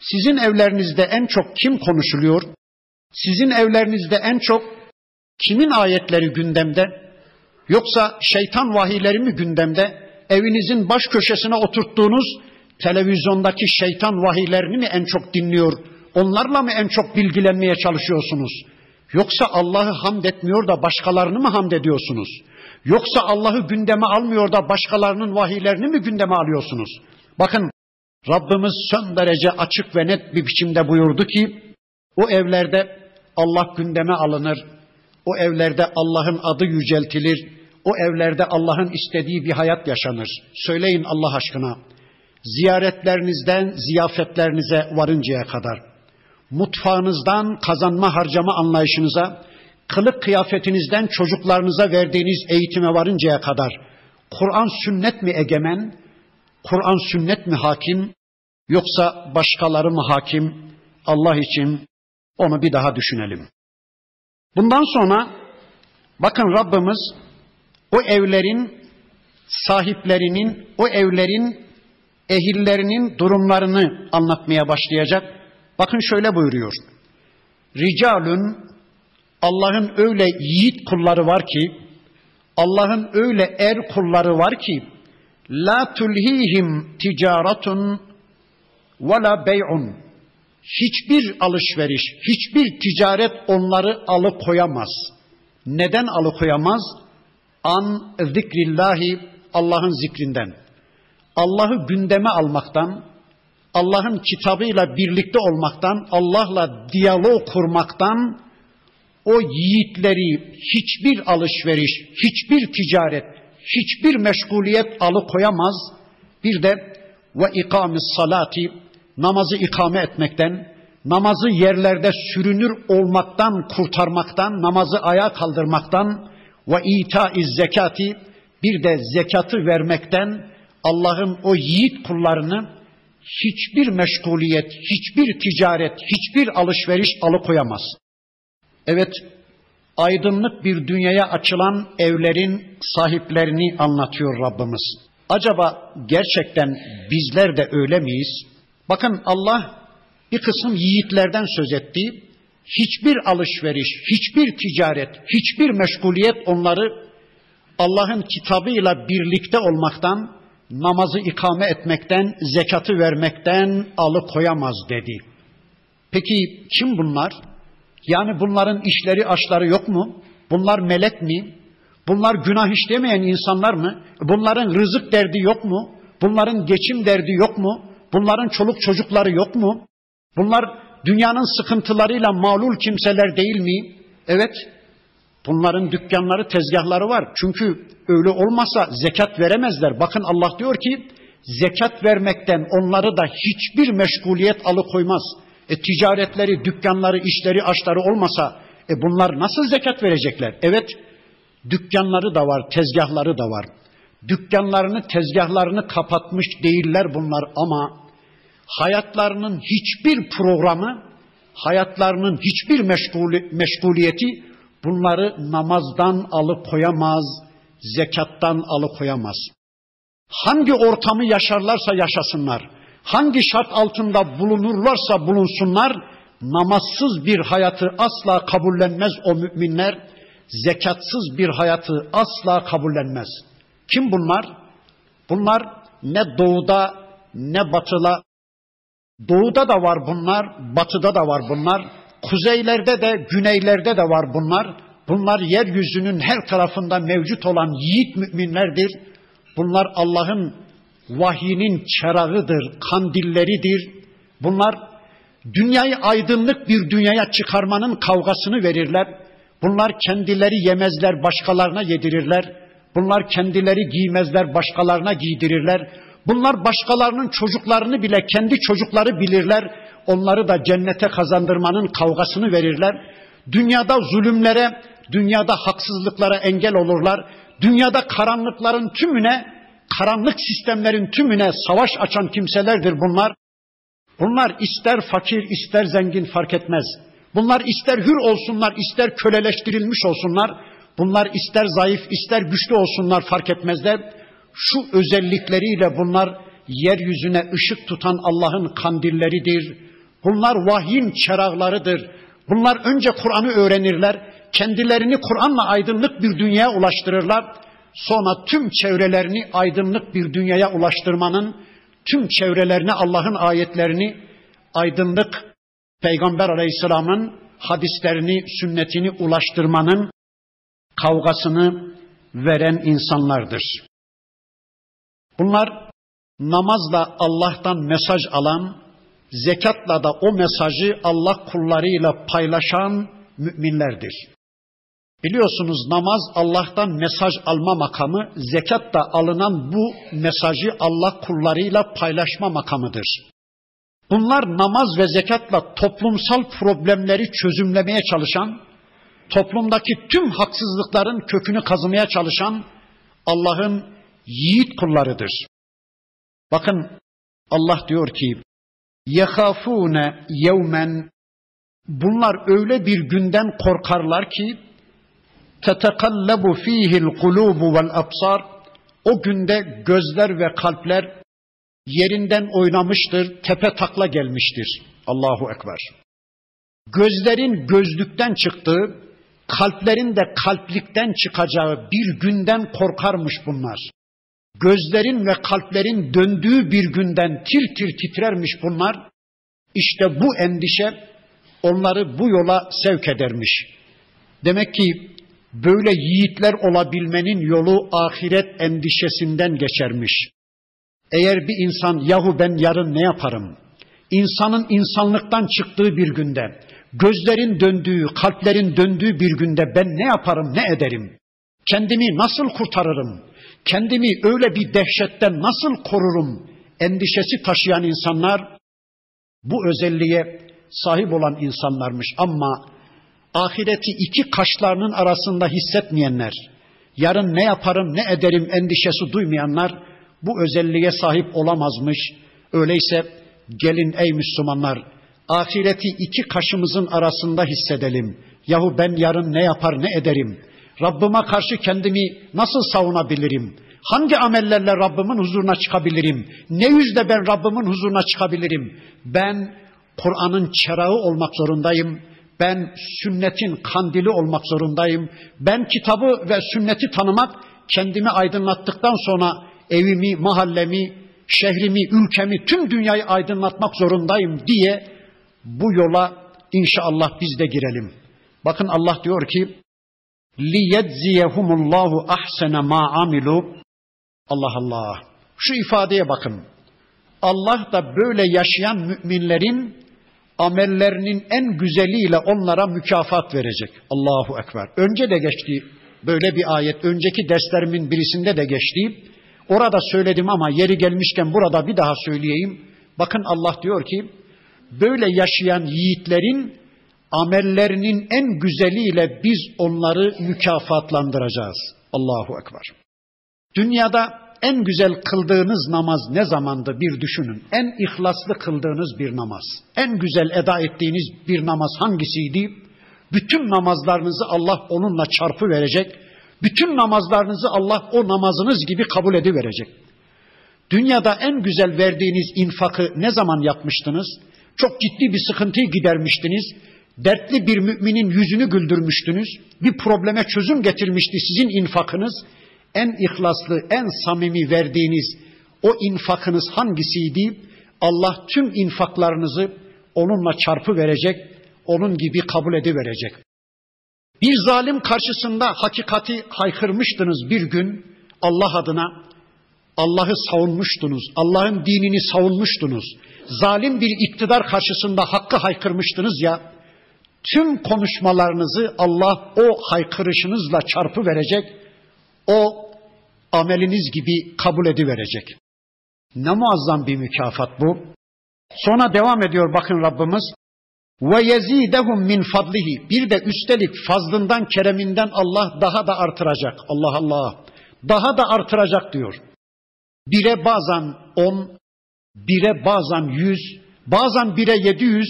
[SPEAKER 1] Sizin evlerinizde en çok kim konuşuluyor? Sizin evlerinizde en çok kimin ayetleri gündemde? Yoksa şeytan vahiyleri mi gündemde? Evinizin baş köşesine oturttuğunuz televizyondaki şeytan vahiylerini mi en çok dinliyor? Onlarla mı en çok bilgilenmeye çalışıyorsunuz? Yoksa Allah'ı hamd etmiyor da başkalarını mı hamd ediyorsunuz? Yoksa Allah'ı gündeme almıyor da başkalarının vahiylerini mi gündeme alıyorsunuz? Bakın Rabbimiz son derece açık ve net bir biçimde buyurdu ki o evlerde Allah gündeme alınır. O evlerde Allah'ın adı yüceltilir. O evlerde Allah'ın istediği bir hayat yaşanır. Söyleyin Allah aşkına. Ziyaretlerinizden ziyafetlerinize varıncaya kadar, mutfağınızdan kazanma harcama anlayışınıza, kılık kıyafetinizden çocuklarınıza verdiğiniz eğitime varıncaya kadar, Kur'an sünnet mi egemen, Kur'an sünnet mi hakim, yoksa başkaları mı hakim? Allah için onu bir daha düşünelim. Bundan sonra bakın Rabbimiz o evlerin sahiplerinin, o evlerin ehillerinin durumlarını anlatmaya başlayacak. Bakın şöyle buyuruyor. Ricalun Allah'ın öyle yiğit kulları var ki, Allah'ın öyle er kulları var ki, la tulhihim ticaretun ve la bey'un. Hiçbir alışveriş, hiçbir ticaret onları alıkoyamaz. Neden alıkoyamaz? an zikrillahi Allah'ın zikrinden. Allah'ı gündeme almaktan, Allah'ın kitabıyla birlikte olmaktan, Allah'la diyalog kurmaktan o yiğitleri hiçbir alışveriş, hiçbir ticaret, hiçbir meşguliyet alıkoyamaz. Bir de ve ikamis salati namazı ikame etmekten, namazı yerlerde sürünür olmaktan kurtarmaktan, namazı ayağa kaldırmaktan, ve itaiz zekati bir de zekatı vermekten Allah'ın o yiğit kullarını hiçbir meşguliyet, hiçbir ticaret, hiçbir alışveriş alıkoyamaz. Evet, aydınlık bir dünyaya açılan evlerin sahiplerini anlatıyor Rabbimiz. Acaba gerçekten bizler de öyle miyiz? Bakın Allah bir kısım yiğitlerden söz etti hiçbir alışveriş, hiçbir ticaret, hiçbir meşguliyet onları Allah'ın kitabıyla birlikte olmaktan, namazı ikame etmekten, zekatı vermekten alıkoyamaz dedi. Peki kim bunlar? Yani bunların işleri aşları yok mu? Bunlar melek mi? Bunlar günah işlemeyen insanlar mı? Bunların rızık derdi yok mu? Bunların geçim derdi yok mu? Bunların çoluk çocukları yok mu? Bunlar dünyanın sıkıntılarıyla mağlul kimseler değil mi? Evet. Bunların dükkanları, tezgahları var. Çünkü öyle olmasa zekat veremezler. Bakın Allah diyor ki zekat vermekten onları da hiçbir meşguliyet alıkoymaz. E, ticaretleri, dükkanları, işleri, aşları olmasa e, bunlar nasıl zekat verecekler? Evet, dükkanları da var, tezgahları da var. Dükkanlarını, tezgahlarını kapatmış değiller bunlar ama hayatlarının hiçbir programı, hayatlarının hiçbir meşgul, meşguliyeti bunları namazdan alıkoyamaz, zekattan alıkoyamaz. Hangi ortamı yaşarlarsa yaşasınlar, hangi şart altında bulunurlarsa bulunsunlar, namazsız bir hayatı asla kabullenmez o müminler, zekatsız bir hayatı asla kabullenmez. Kim bunlar? Bunlar ne doğuda ne batıla, doğuda da var bunlar, batıda da var bunlar, kuzeylerde de güneylerde de var bunlar. Bunlar yeryüzünün her tarafında mevcut olan yiğit müminlerdir. Bunlar Allah'ın vahyinin çerağıdır, kandilleridir. Bunlar dünyayı aydınlık bir dünyaya çıkarmanın kavgasını verirler. Bunlar kendileri yemezler, başkalarına yedirirler. Bunlar kendileri giymezler, başkalarına giydirirler. Bunlar başkalarının çocuklarını bile kendi çocukları bilirler. Onları da cennete kazandırmanın kavgasını verirler. Dünyada zulümlere, dünyada haksızlıklara engel olurlar. Dünyada karanlıkların tümüne, karanlık sistemlerin tümüne savaş açan kimselerdir bunlar. Bunlar ister fakir ister zengin fark etmez. Bunlar ister hür olsunlar ister köleleştirilmiş olsunlar. Bunlar ister zayıf ister güçlü olsunlar fark etmezler. Şu özellikleriyle bunlar yeryüzüne ışık tutan Allah'ın kandilleridir. Bunlar vahyin çerağlarıdır. Bunlar önce Kur'an'ı öğrenirler. Kendilerini Kur'an'la aydınlık bir dünyaya ulaştırırlar. Sonra tüm çevrelerini aydınlık bir dünyaya ulaştırmanın, tüm çevrelerine Allah'ın ayetlerini aydınlık Peygamber Aleyhisselam'ın hadislerini, sünnetini ulaştırmanın kavgasını veren insanlardır. Bunlar namazla Allah'tan mesaj alan, zekatla da o mesajı Allah kullarıyla paylaşan müminlerdir. Biliyorsunuz namaz Allah'tan mesaj alma makamı, zekat da alınan bu mesajı Allah kullarıyla paylaşma makamıdır. Bunlar namaz ve zekatla toplumsal problemleri çözümlemeye çalışan, toplumdaki tüm haksızlıkların kökünü kazımaya çalışan Allah'ın yiğit kullarıdır. Bakın Allah diyor ki yehafune yevmen bunlar öyle bir günden korkarlar ki tetekallabu fihil kulubu vel absar o günde gözler ve kalpler yerinden oynamıştır, tepe takla gelmiştir. Allahu Ekber. Gözlerin gözlükten çıktığı, kalplerin de kalplikten çıkacağı bir günden korkarmış bunlar. Gözlerin ve kalplerin döndüğü bir günden tir tir titlermiş bunlar. İşte bu endişe onları bu yola sevk edermiş. Demek ki böyle yiğitler olabilmenin yolu ahiret endişesinden geçermiş. Eğer bir insan yahu ben yarın ne yaparım? İnsanın insanlıktan çıktığı bir günde, gözlerin döndüğü, kalplerin döndüğü bir günde ben ne yaparım, ne ederim? Kendimi nasıl kurtarırım? Kendimi öyle bir dehşetten nasıl korurum? Endişesi taşıyan insanlar bu özelliğe sahip olan insanlarmış ama ahireti iki kaşlarının arasında hissetmeyenler, yarın ne yaparım, ne ederim endişesi duymayanlar bu özelliğe sahip olamazmış. Öyleyse gelin ey Müslümanlar ahireti iki kaşımızın arasında hissedelim. Yahu ben yarın ne yapar ne ederim? Rabbime karşı kendimi nasıl savunabilirim? Hangi amellerle Rabbimin huzuruna çıkabilirim? Ne yüzle ben Rabbimin huzuruna çıkabilirim? Ben Kur'an'ın çerağı olmak zorundayım. Ben sünnetin kandili olmak zorundayım. Ben kitabı ve sünneti tanımak, kendimi aydınlattıktan sonra evimi, mahallemi, şehrimi, ülkemi, tüm dünyayı aydınlatmak zorundayım diye bu yola inşallah biz de girelim. Bakın Allah diyor ki liyedziyehumullahu ahsene ma amilu. Allah Allah. Şu ifadeye bakın. Allah da böyle yaşayan müminlerin amellerinin en güzeliyle onlara mükafat verecek. Allahu Ekber. Önce de geçti böyle bir ayet. Önceki derslerimin birisinde de geçti. Orada söyledim ama yeri gelmişken burada bir daha söyleyeyim. Bakın Allah diyor ki böyle yaşayan yiğitlerin amellerinin en güzeliyle biz onları mükafatlandıracağız. Allahu Ekber. Dünyada en güzel kıldığınız namaz ne zamandı bir düşünün. En ihlaslı kıldığınız bir namaz. En güzel eda ettiğiniz bir namaz hangisiydi? Bütün namazlarınızı Allah onunla çarpı verecek. Bütün namazlarınızı Allah o namazınız gibi kabul ediverecek. Dünyada en güzel verdiğiniz infakı ne zaman yapmıştınız? Çok ciddi bir sıkıntıyı gidermiştiniz. Dertli bir müminin yüzünü güldürmüştünüz. Bir probleme çözüm getirmişti sizin infakınız. En ihlaslı, en samimi verdiğiniz o infakınız hangisiydi? Allah tüm infaklarınızı onunla çarpı verecek, onun gibi kabul ediverecek. Bir zalim karşısında hakikati haykırmıştınız bir gün Allah adına. Allah'ı savunmuştunuz, Allah'ın dinini savunmuştunuz. Zalim bir iktidar karşısında hakkı haykırmıştınız ya. Tüm konuşmalarınızı Allah o haykırışınızla çarpı verecek. O ameliniz gibi kabul ediverecek. Ne muazzam bir mükafat bu. Sonra devam ediyor bakın Rabbimiz. Ve yezidehum min fadlihi. Bir de üstelik fazlından, kereminden Allah daha da artıracak. Allah Allah. Daha da artıracak diyor. Bire bazen on, bire bazen yüz, bazen bire yedi yüz,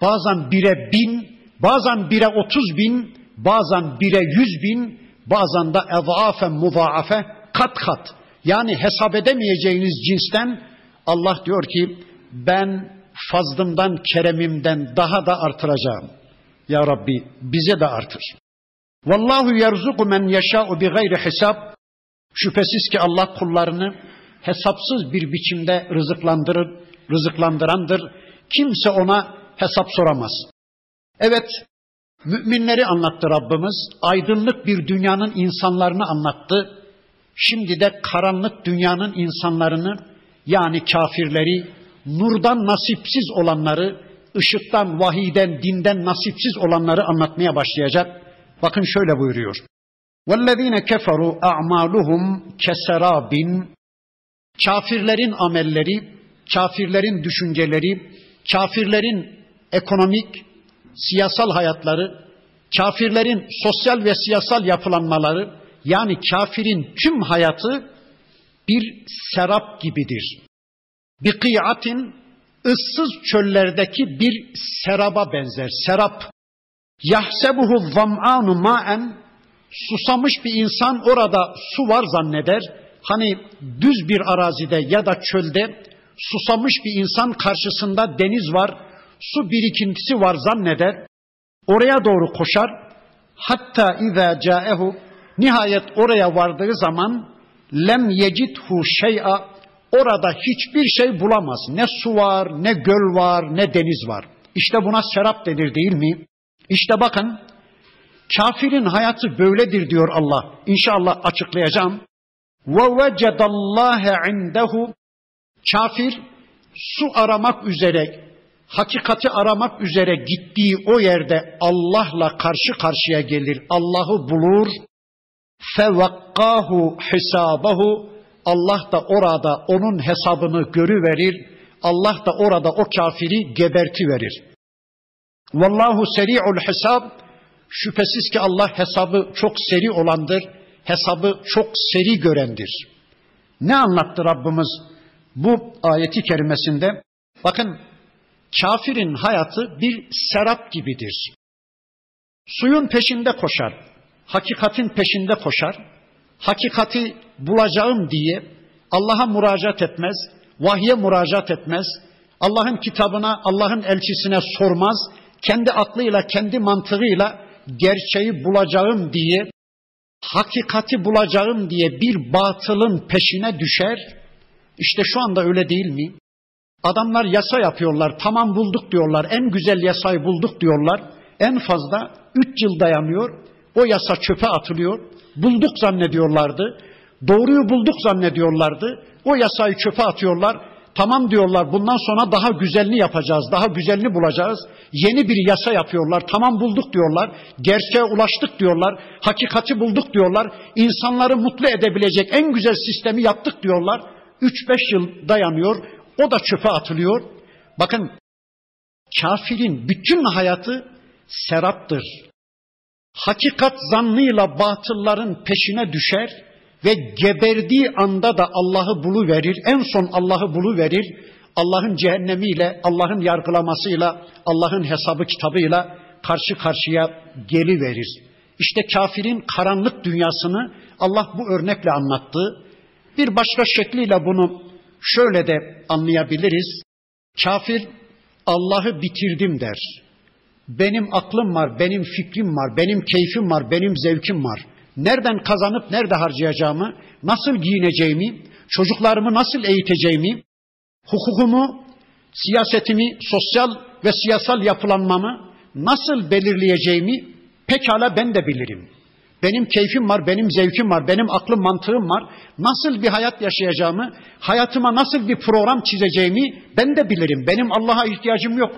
[SPEAKER 1] bazen bire bin, bazen bire otuz bin, bazen bire yüz bin, bazen de evaafe mudaafe kat kat. Yani hesap edemeyeceğiniz cinsten Allah diyor ki ben fazlımdan, keremimden daha da artıracağım. Ya Rabbi bize de artır. Vallahu yerzuku men yeşâ'u bi gayri hesap. Şüphesiz ki Allah kullarını hesapsız bir biçimde rızıklandırır, rızıklandırandır. Kimse ona hesap soramaz. Evet, müminleri anlattı Rabbimiz. Aydınlık bir dünyanın insanlarını anlattı. Şimdi de karanlık dünyanın insanlarını yani kafirleri, nurdan nasipsiz olanları, ışıktan, vahiden, dinden nasipsiz olanları anlatmaya başlayacak. Bakın şöyle buyuruyor. وَالَّذ۪ينَ كَفَرُوا اَعْمَالُهُمْ كَسَرَابٍ Kafirlerin amelleri, kafirlerin düşünceleri, kafirlerin ekonomik, siyasal hayatları, kafirlerin sosyal ve siyasal yapılanmaları, yani kafirin tüm hayatı bir serap gibidir. Bir kıyatin ıssız çöllerdeki bir seraba benzer. Serap. Yahsebuhu zam'anu ma'en susamış bir insan orada su var zanneder. Hani düz bir arazide ya da çölde susamış bir insan karşısında deniz var, su birikintisi var zanneder. Oraya doğru koşar. Hatta iza caehu nihayet oraya vardığı zaman lem yecidhu şey'a orada hiçbir şey bulamaz. Ne su var, ne göl var, ne deniz var. İşte buna serap denir değil mi? İşte bakın kafirin hayatı böyledir diyor Allah. İnşallah açıklayacağım. Ve vecedallâhe indehu kafir su aramak üzere, hakikati aramak üzere gittiği o yerde Allah'la karşı karşıya gelir. Allah'ı bulur. Fevakkahu hisabahu Allah da orada onun hesabını görüverir. Allah da orada o kafiri geberti verir. Vallahu seri'ul hesab. Şüphesiz ki Allah hesabı çok seri olandır. Hesabı çok seri görendir. Ne anlattı Rabbimiz bu ayeti kerimesinde? Bakın kafirin hayatı bir serap gibidir. Suyun peşinde koşar. Hakikatin peşinde koşar hakikati bulacağım diye Allah'a müracaat etmez, vahye müracaat etmez, Allah'ın kitabına, Allah'ın elçisine sormaz, kendi aklıyla, kendi mantığıyla gerçeği bulacağım diye, hakikati bulacağım diye bir batılın peşine düşer. İşte şu anda öyle değil mi? Adamlar yasa yapıyorlar, tamam bulduk diyorlar, en güzel yasayı bulduk diyorlar. En fazla üç yıl dayanıyor. O yasa çöpe atılıyor. Bulduk zannediyorlardı. Doğruyu bulduk zannediyorlardı. O yasayı çöpe atıyorlar. Tamam diyorlar bundan sonra daha güzelini yapacağız, daha güzelini bulacağız. Yeni bir yasa yapıyorlar. Tamam bulduk diyorlar. Gerçeğe ulaştık diyorlar. Hakikati bulduk diyorlar. İnsanları mutlu edebilecek en güzel sistemi yaptık diyorlar. 3-5 yıl dayanıyor. O da çöpe atılıyor. Bakın kafirin bütün hayatı seraptır. Hakikat zannıyla batılların peşine düşer ve geberdiği anda da Allah'ı bulu verir. En son Allah'ı bulu verir. Allah'ın cehennemiyle, Allah'ın yargılamasıyla, Allah'ın hesabı kitabıyla karşı karşıya geli verir. İşte kafirin karanlık dünyasını Allah bu örnekle anlattı. Bir başka şekliyle bunu şöyle de anlayabiliriz. Kafir Allah'ı bitirdim der. Benim aklım var, benim fikrim var, benim keyfim var, benim zevkim var. Nereden kazanıp nerede harcayacağımı, nasıl giyineceğimi, çocuklarımı nasıl eğiteceğimi, hukukumu, siyasetimi, sosyal ve siyasal yapılanmamı nasıl belirleyeceğimi pekala ben de bilirim. Benim keyfim var, benim zevkim var, benim aklım mantığım var. Nasıl bir hayat yaşayacağımı, hayatıma nasıl bir program çizeceğimi ben de bilirim. Benim Allah'a ihtiyacım yok.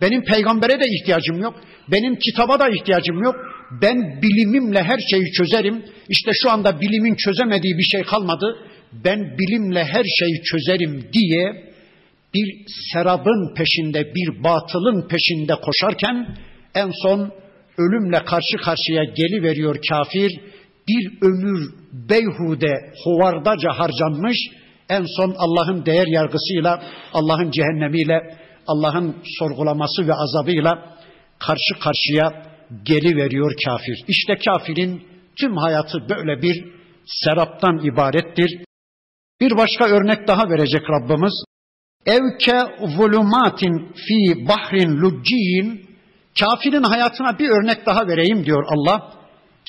[SPEAKER 1] Benim peygambere de ihtiyacım yok. Benim kitaba da ihtiyacım yok. Ben bilimimle her şeyi çözerim. İşte şu anda bilimin çözemediği bir şey kalmadı. Ben bilimle her şeyi çözerim diye bir serabın peşinde, bir batılın peşinde koşarken en son ölümle karşı karşıya geli veriyor kafir. Bir ömür beyhude, hovardaca harcanmış. En son Allah'ın değer yargısıyla, Allah'ın cehennemiyle, Allah'ın sorgulaması ve azabıyla karşı karşıya geri veriyor kafir. İşte kafirin tüm hayatı böyle bir seraptan ibarettir. Bir başka örnek daha verecek Rabbimiz. Evke zulumatin fi bahrin lucciyin Kafirin hayatına bir örnek daha vereyim diyor Allah.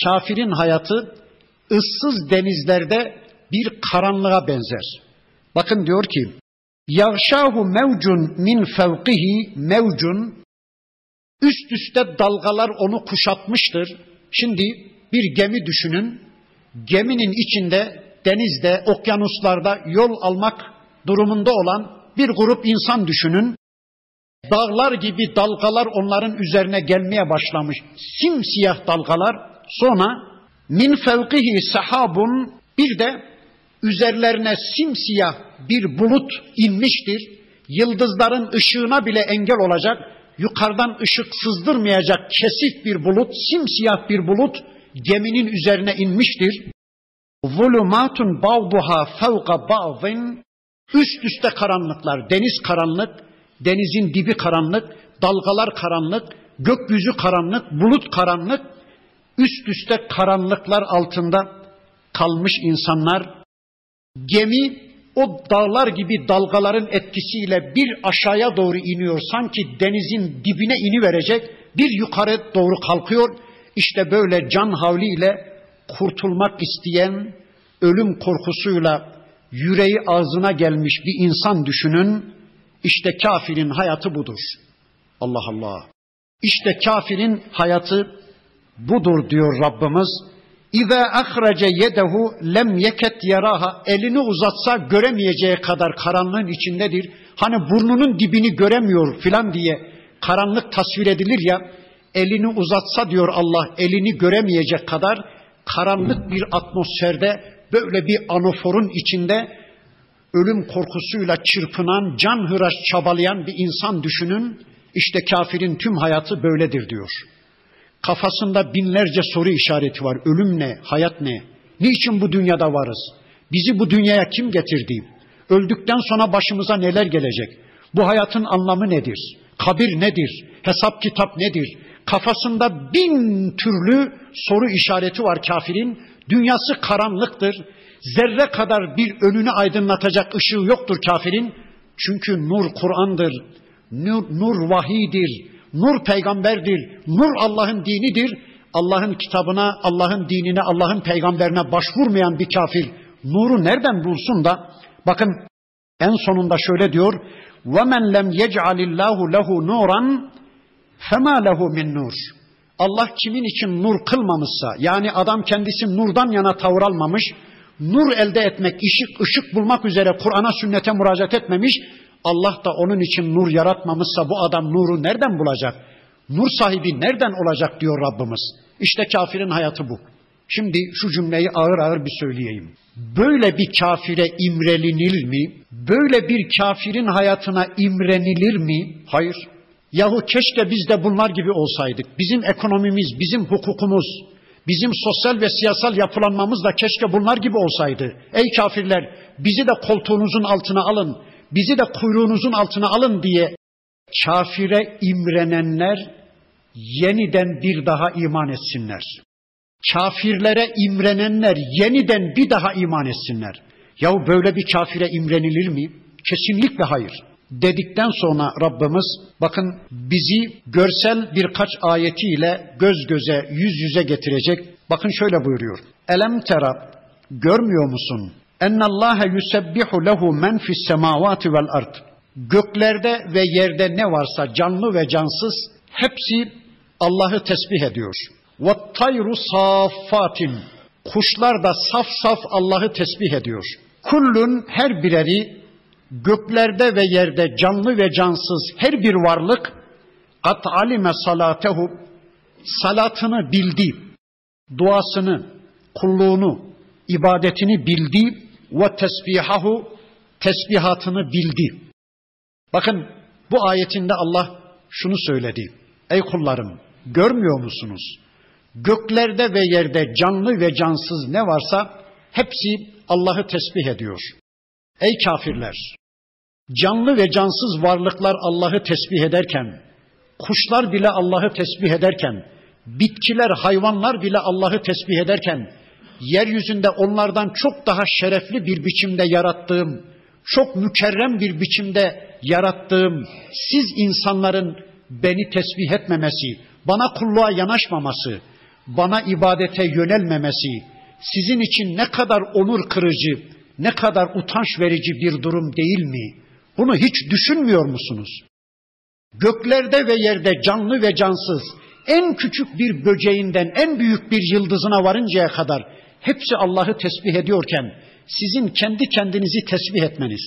[SPEAKER 1] Kafirin hayatı ıssız denizlerde bir karanlığa benzer. Bakın diyor ki Yağşahu mevcun min fevkihi mevcun üst üste dalgalar onu kuşatmıştır. Şimdi bir gemi düşünün. Geminin içinde denizde, okyanuslarda yol almak durumunda olan bir grup insan düşünün. Dağlar gibi dalgalar onların üzerine gelmeye başlamış. Simsiyah dalgalar. Sonra min fevkihi sahabun bir de üzerlerine simsiyah bir bulut inmiştir. Yıldızların ışığına bile engel olacak, yukarıdan ışık sızdırmayacak kesif bir bulut, simsiyah bir bulut geminin üzerine inmiştir. Zulumatun ba'duha fevka ba'din üst üste karanlıklar, deniz karanlık, denizin dibi karanlık, dalgalar karanlık, gökyüzü karanlık, bulut karanlık, üst üste karanlıklar altında kalmış insanlar Gemi o dağlar gibi dalgaların etkisiyle bir aşağıya doğru iniyor. Sanki denizin dibine ini verecek. Bir yukarı doğru kalkıyor. İşte böyle can havliyle kurtulmak isteyen ölüm korkusuyla yüreği ağzına gelmiş bir insan düşünün. İşte kafirin hayatı budur. Allah Allah. İşte kafirin hayatı budur diyor Rabbimiz. İza ahrace yedehu lem yeket yaraha elini uzatsa göremeyeceği kadar karanlığın içindedir. Hani burnunun dibini göremiyor filan diye karanlık tasvir edilir ya elini uzatsa diyor Allah elini göremeyecek kadar karanlık bir atmosferde böyle bir anoforun içinde ölüm korkusuyla çırpınan, can hıraş çabalayan bir insan düşünün. İşte kafirin tüm hayatı böyledir diyor. Kafasında binlerce soru işareti var. Ölüm ne? Hayat ne? Niçin bu dünyada varız? Bizi bu dünyaya kim getirdi? Öldükten sonra başımıza neler gelecek? Bu hayatın anlamı nedir? Kabir nedir? Hesap kitap nedir? Kafasında bin türlü soru işareti var kafirin. Dünyası karanlıktır. Zerre kadar bir önünü aydınlatacak ışığı yoktur kafirin. Çünkü nur Kur'an'dır. Nur, nur vahidir. Nur peygamberdir. Nur Allah'ın dinidir. Allah'ın kitabına, Allah'ın dinine, Allah'ın peygamberine başvurmayan bir kafir nuru nereden bulsun da bakın en sonunda şöyle diyor وَمَنْ لَمْ يَجْعَلِ اللّٰهُ لَهُ نُورًا فَمَا لَهُ مِنْ نُورٍ Allah kimin için nur kılmamışsa, yani adam kendisi nurdan yana tavır almamış, nur elde etmek, ışık, ışık bulmak üzere Kur'an'a, sünnete müracaat etmemiş, Allah da onun için nur yaratmamışsa bu adam nuru nereden bulacak? Nur sahibi nereden olacak diyor Rabbimiz. İşte kafirin hayatı bu. Şimdi şu cümleyi ağır ağır bir söyleyeyim. Böyle bir kafire imrenilir mi? Böyle bir kafirin hayatına imrenilir mi? Hayır. Yahu keşke biz de bunlar gibi olsaydık. Bizim ekonomimiz, bizim hukukumuz, bizim sosyal ve siyasal yapılanmamız da keşke bunlar gibi olsaydı. Ey kafirler bizi de koltuğunuzun altına alın, bizi de kuyruğunuzun altına alın diye kafire imrenenler yeniden bir daha iman etsinler. Kafirlere imrenenler yeniden bir daha iman etsinler. Yahu böyle bir kafire imrenilir mi? Kesinlikle hayır. Dedikten sonra Rabbimiz bakın bizi görsel birkaç ayetiyle göz göze yüz yüze getirecek. Bakın şöyle buyuruyor. Elem tera görmüyor musun? Ennallâhe yusebbihu lehu men fis semavati vel ard. Göklerde ve yerde ne varsa canlı ve cansız hepsi Allah'ı tesbih ediyor. Ve tayru saffatin. Kuşlar da saf saf Allah'ı tesbih ediyor. Kullun her bireri göklerde ve yerde canlı ve cansız her bir varlık kat alime salatehu salatını bildi, duasını, kulluğunu, ibadetini bildi ve tesbihahu tesbihatını bildi. Bakın bu ayetinde Allah şunu söyledi. Ey kullarım görmüyor musunuz? Göklerde ve yerde canlı ve cansız ne varsa hepsi Allah'ı tesbih ediyor. Ey kafirler! Canlı ve cansız varlıklar Allah'ı tesbih ederken, kuşlar bile Allah'ı tesbih ederken, bitkiler, hayvanlar bile Allah'ı tesbih ederken, yeryüzünde onlardan çok daha şerefli bir biçimde yarattığım, çok mükerrem bir biçimde yarattığım siz insanların beni tesbih etmemesi, bana kulluğa yanaşmaması, bana ibadete yönelmemesi sizin için ne kadar onur kırıcı, ne kadar utanç verici bir durum değil mi? Bunu hiç düşünmüyor musunuz? Göklerde ve yerde canlı ve cansız en küçük bir böceğinden en büyük bir yıldızına varıncaya kadar hepsi Allah'ı tesbih ediyorken sizin kendi kendinizi tesbih etmeniz,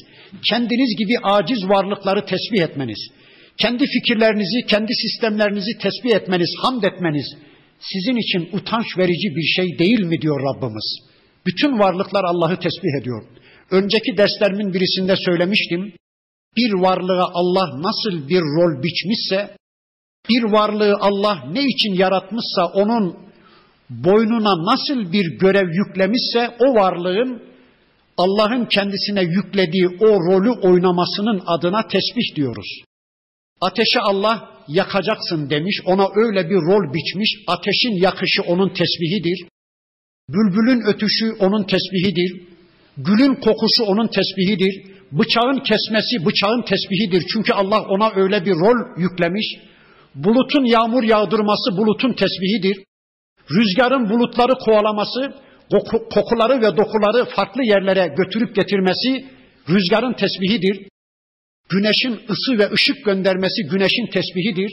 [SPEAKER 1] kendiniz gibi aciz varlıkları tesbih etmeniz, kendi fikirlerinizi, kendi sistemlerinizi tesbih etmeniz, hamd etmeniz sizin için utanç verici bir şey değil mi diyor Rabbimiz. Bütün varlıklar Allah'ı tesbih ediyor. Önceki derslerimin birisinde söylemiştim. Bir varlığa Allah nasıl bir rol biçmişse, bir varlığı Allah ne için yaratmışsa onun boynuna nasıl bir görev yüklemişse o varlığın Allah'ın kendisine yüklediği o rolü oynamasının adına tesbih diyoruz. Ateşe Allah yakacaksın demiş, ona öyle bir rol biçmiş, ateşin yakışı onun tesbihidir. Bülbülün ötüşü onun tesbihidir. Gülün kokusu onun tesbihidir. Bıçağın kesmesi bıçağın tesbihidir. Çünkü Allah ona öyle bir rol yüklemiş. Bulutun yağmur yağdırması bulutun tesbihidir. Rüzgarın bulutları kovalaması, kokuları ve dokuları farklı yerlere götürüp getirmesi rüzgarın tesbihidir. Güneşin ısı ve ışık göndermesi güneşin tesbihidir.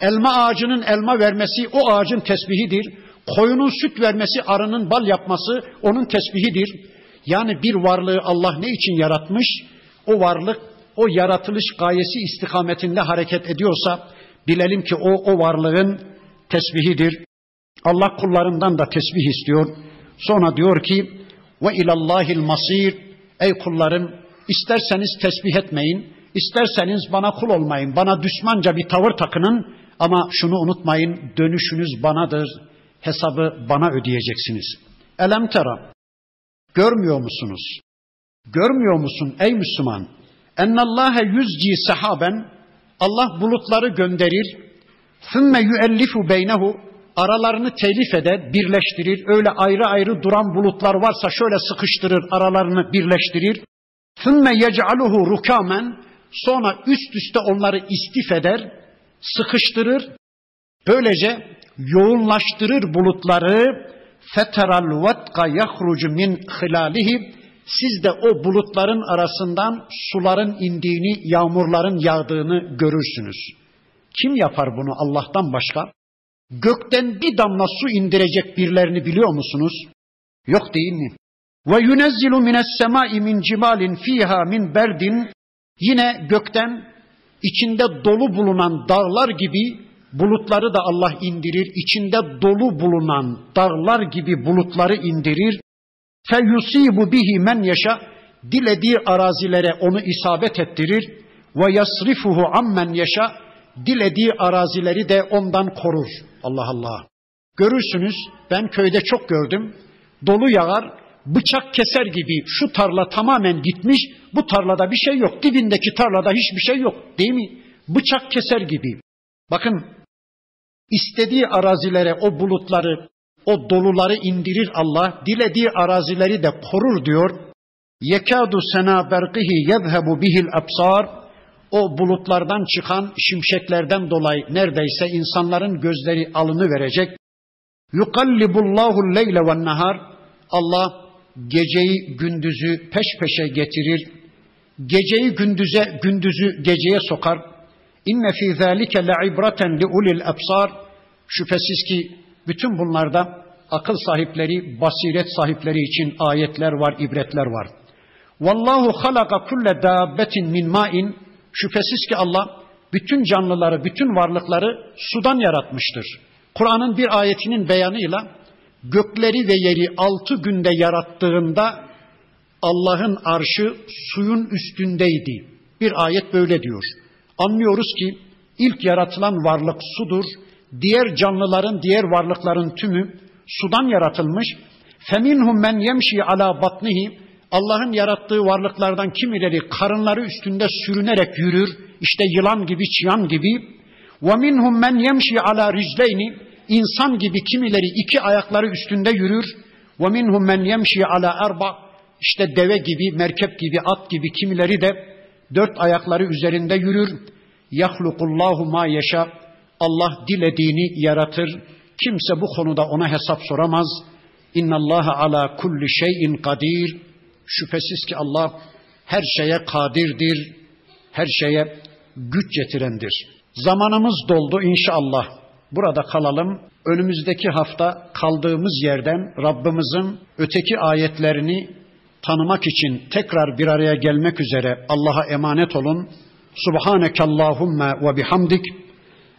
[SPEAKER 1] Elma ağacının elma vermesi o ağacın tesbihidir. Koyunun süt vermesi, arının bal yapması onun tesbihidir. Yani bir varlığı Allah ne için yaratmış? O varlık o yaratılış gayesi istikametinde hareket ediyorsa bilelim ki o o varlığın tesbihidir. Allah kullarından da tesbih istiyor. Sonra diyor ki ve ilallahil masir ey kullarım isterseniz tesbih etmeyin, isterseniz bana kul olmayın, bana düşmanca bir tavır takının ama şunu unutmayın dönüşünüz banadır, hesabı bana ödeyeceksiniz. Elem tera Görmüyor musunuz? Görmüyor musun ey Müslüman? Ennallâhe yüzci sahaben Allah bulutları gönderir. Sümme yüellifu beynehu aralarını telif eder, birleştirir. Öyle ayrı ayrı duran bulutlar varsa şöyle sıkıştırır, aralarını birleştirir. Sümme yec'aluhu rukamen sonra üst üste onları istif eder, sıkıştırır. Böylece yoğunlaştırır bulutları feteral vatka yahrucu min hilalihi siz de o bulutların arasından suların indiğini, yağmurların yağdığını görürsünüz. Kim yapar bunu Allah'tan başka? Gökten bir damla su indirecek birilerini biliyor musunuz? Yok değil mi? Ve yunezzilu mines semai min cibalin fiha min berdin yine gökten içinde dolu bulunan dağlar gibi bulutları da Allah indirir. İçinde dolu bulunan dağlar gibi bulutları indirir. Fe yusibu bihi men yaşa dilediği arazilere onu isabet ettirir ve yasrifuhu ammen yaşa dilediği arazileri de ondan korur. Allah Allah. Görürsünüz ben köyde çok gördüm. Dolu yağar, bıçak keser gibi şu tarla tamamen gitmiş, bu tarlada bir şey yok. Dibindeki tarlada hiçbir şey yok değil mi? Bıçak keser gibi. Bakın istediği arazilere o bulutları, o doluları indirir Allah, dilediği arazileri de korur diyor. Yekadu sena berqihi yezhebu bihil absar o bulutlardan çıkan şimşeklerden dolayı neredeyse insanların gözleri alını verecek. Yukallibullahu leyle ve nahar. Allah geceyi gündüzü peş peşe getirir. Geceyi gündüze, gündüzü geceye sokar. İnne fî zâlike le'ibraten li ulil absar. Şüphesiz ki bütün bunlarda akıl sahipleri, basiret sahipleri için ayetler var, ibretler var. Vallahu halaka kulle dabbetin min ma'in Şüphesiz ki Allah bütün canlıları, bütün varlıkları sudan yaratmıştır. Kur'an'ın bir ayetinin beyanıyla gökleri ve yeri altı günde yarattığında Allah'ın arşı suyun üstündeydi. Bir ayet böyle diyor. Anlıyoruz ki ilk yaratılan varlık sudur diğer canlıların, diğer varlıkların tümü sudan yaratılmış. Feminhum men yemşi ala batnihi Allah'ın yarattığı varlıklardan kimileri karınları üstünde sürünerek yürür. İşte yılan gibi, çıyan gibi. Ve minhum men yemşi ala rijleyni insan gibi kimileri iki ayakları üstünde yürür. Ve minhum men yemşi ala erba işte deve gibi, merkep gibi, at gibi kimileri de dört ayakları üzerinde yürür. Yahlukullahu ma yaşa Allah dilediğini yaratır. Kimse bu konuda ona hesap soramaz. İnna Allah ala kulli şeyin kadir. Şüphesiz ki Allah her şeye kadirdir, her şeye güç getirendir. Zamanımız doldu inşallah. Burada kalalım. Önümüzdeki hafta kaldığımız yerden Rabbimizin öteki ayetlerini tanımak için tekrar bir araya gelmek üzere Allah'a emanet olun. Subhaneke Allahumma ve bihamdik.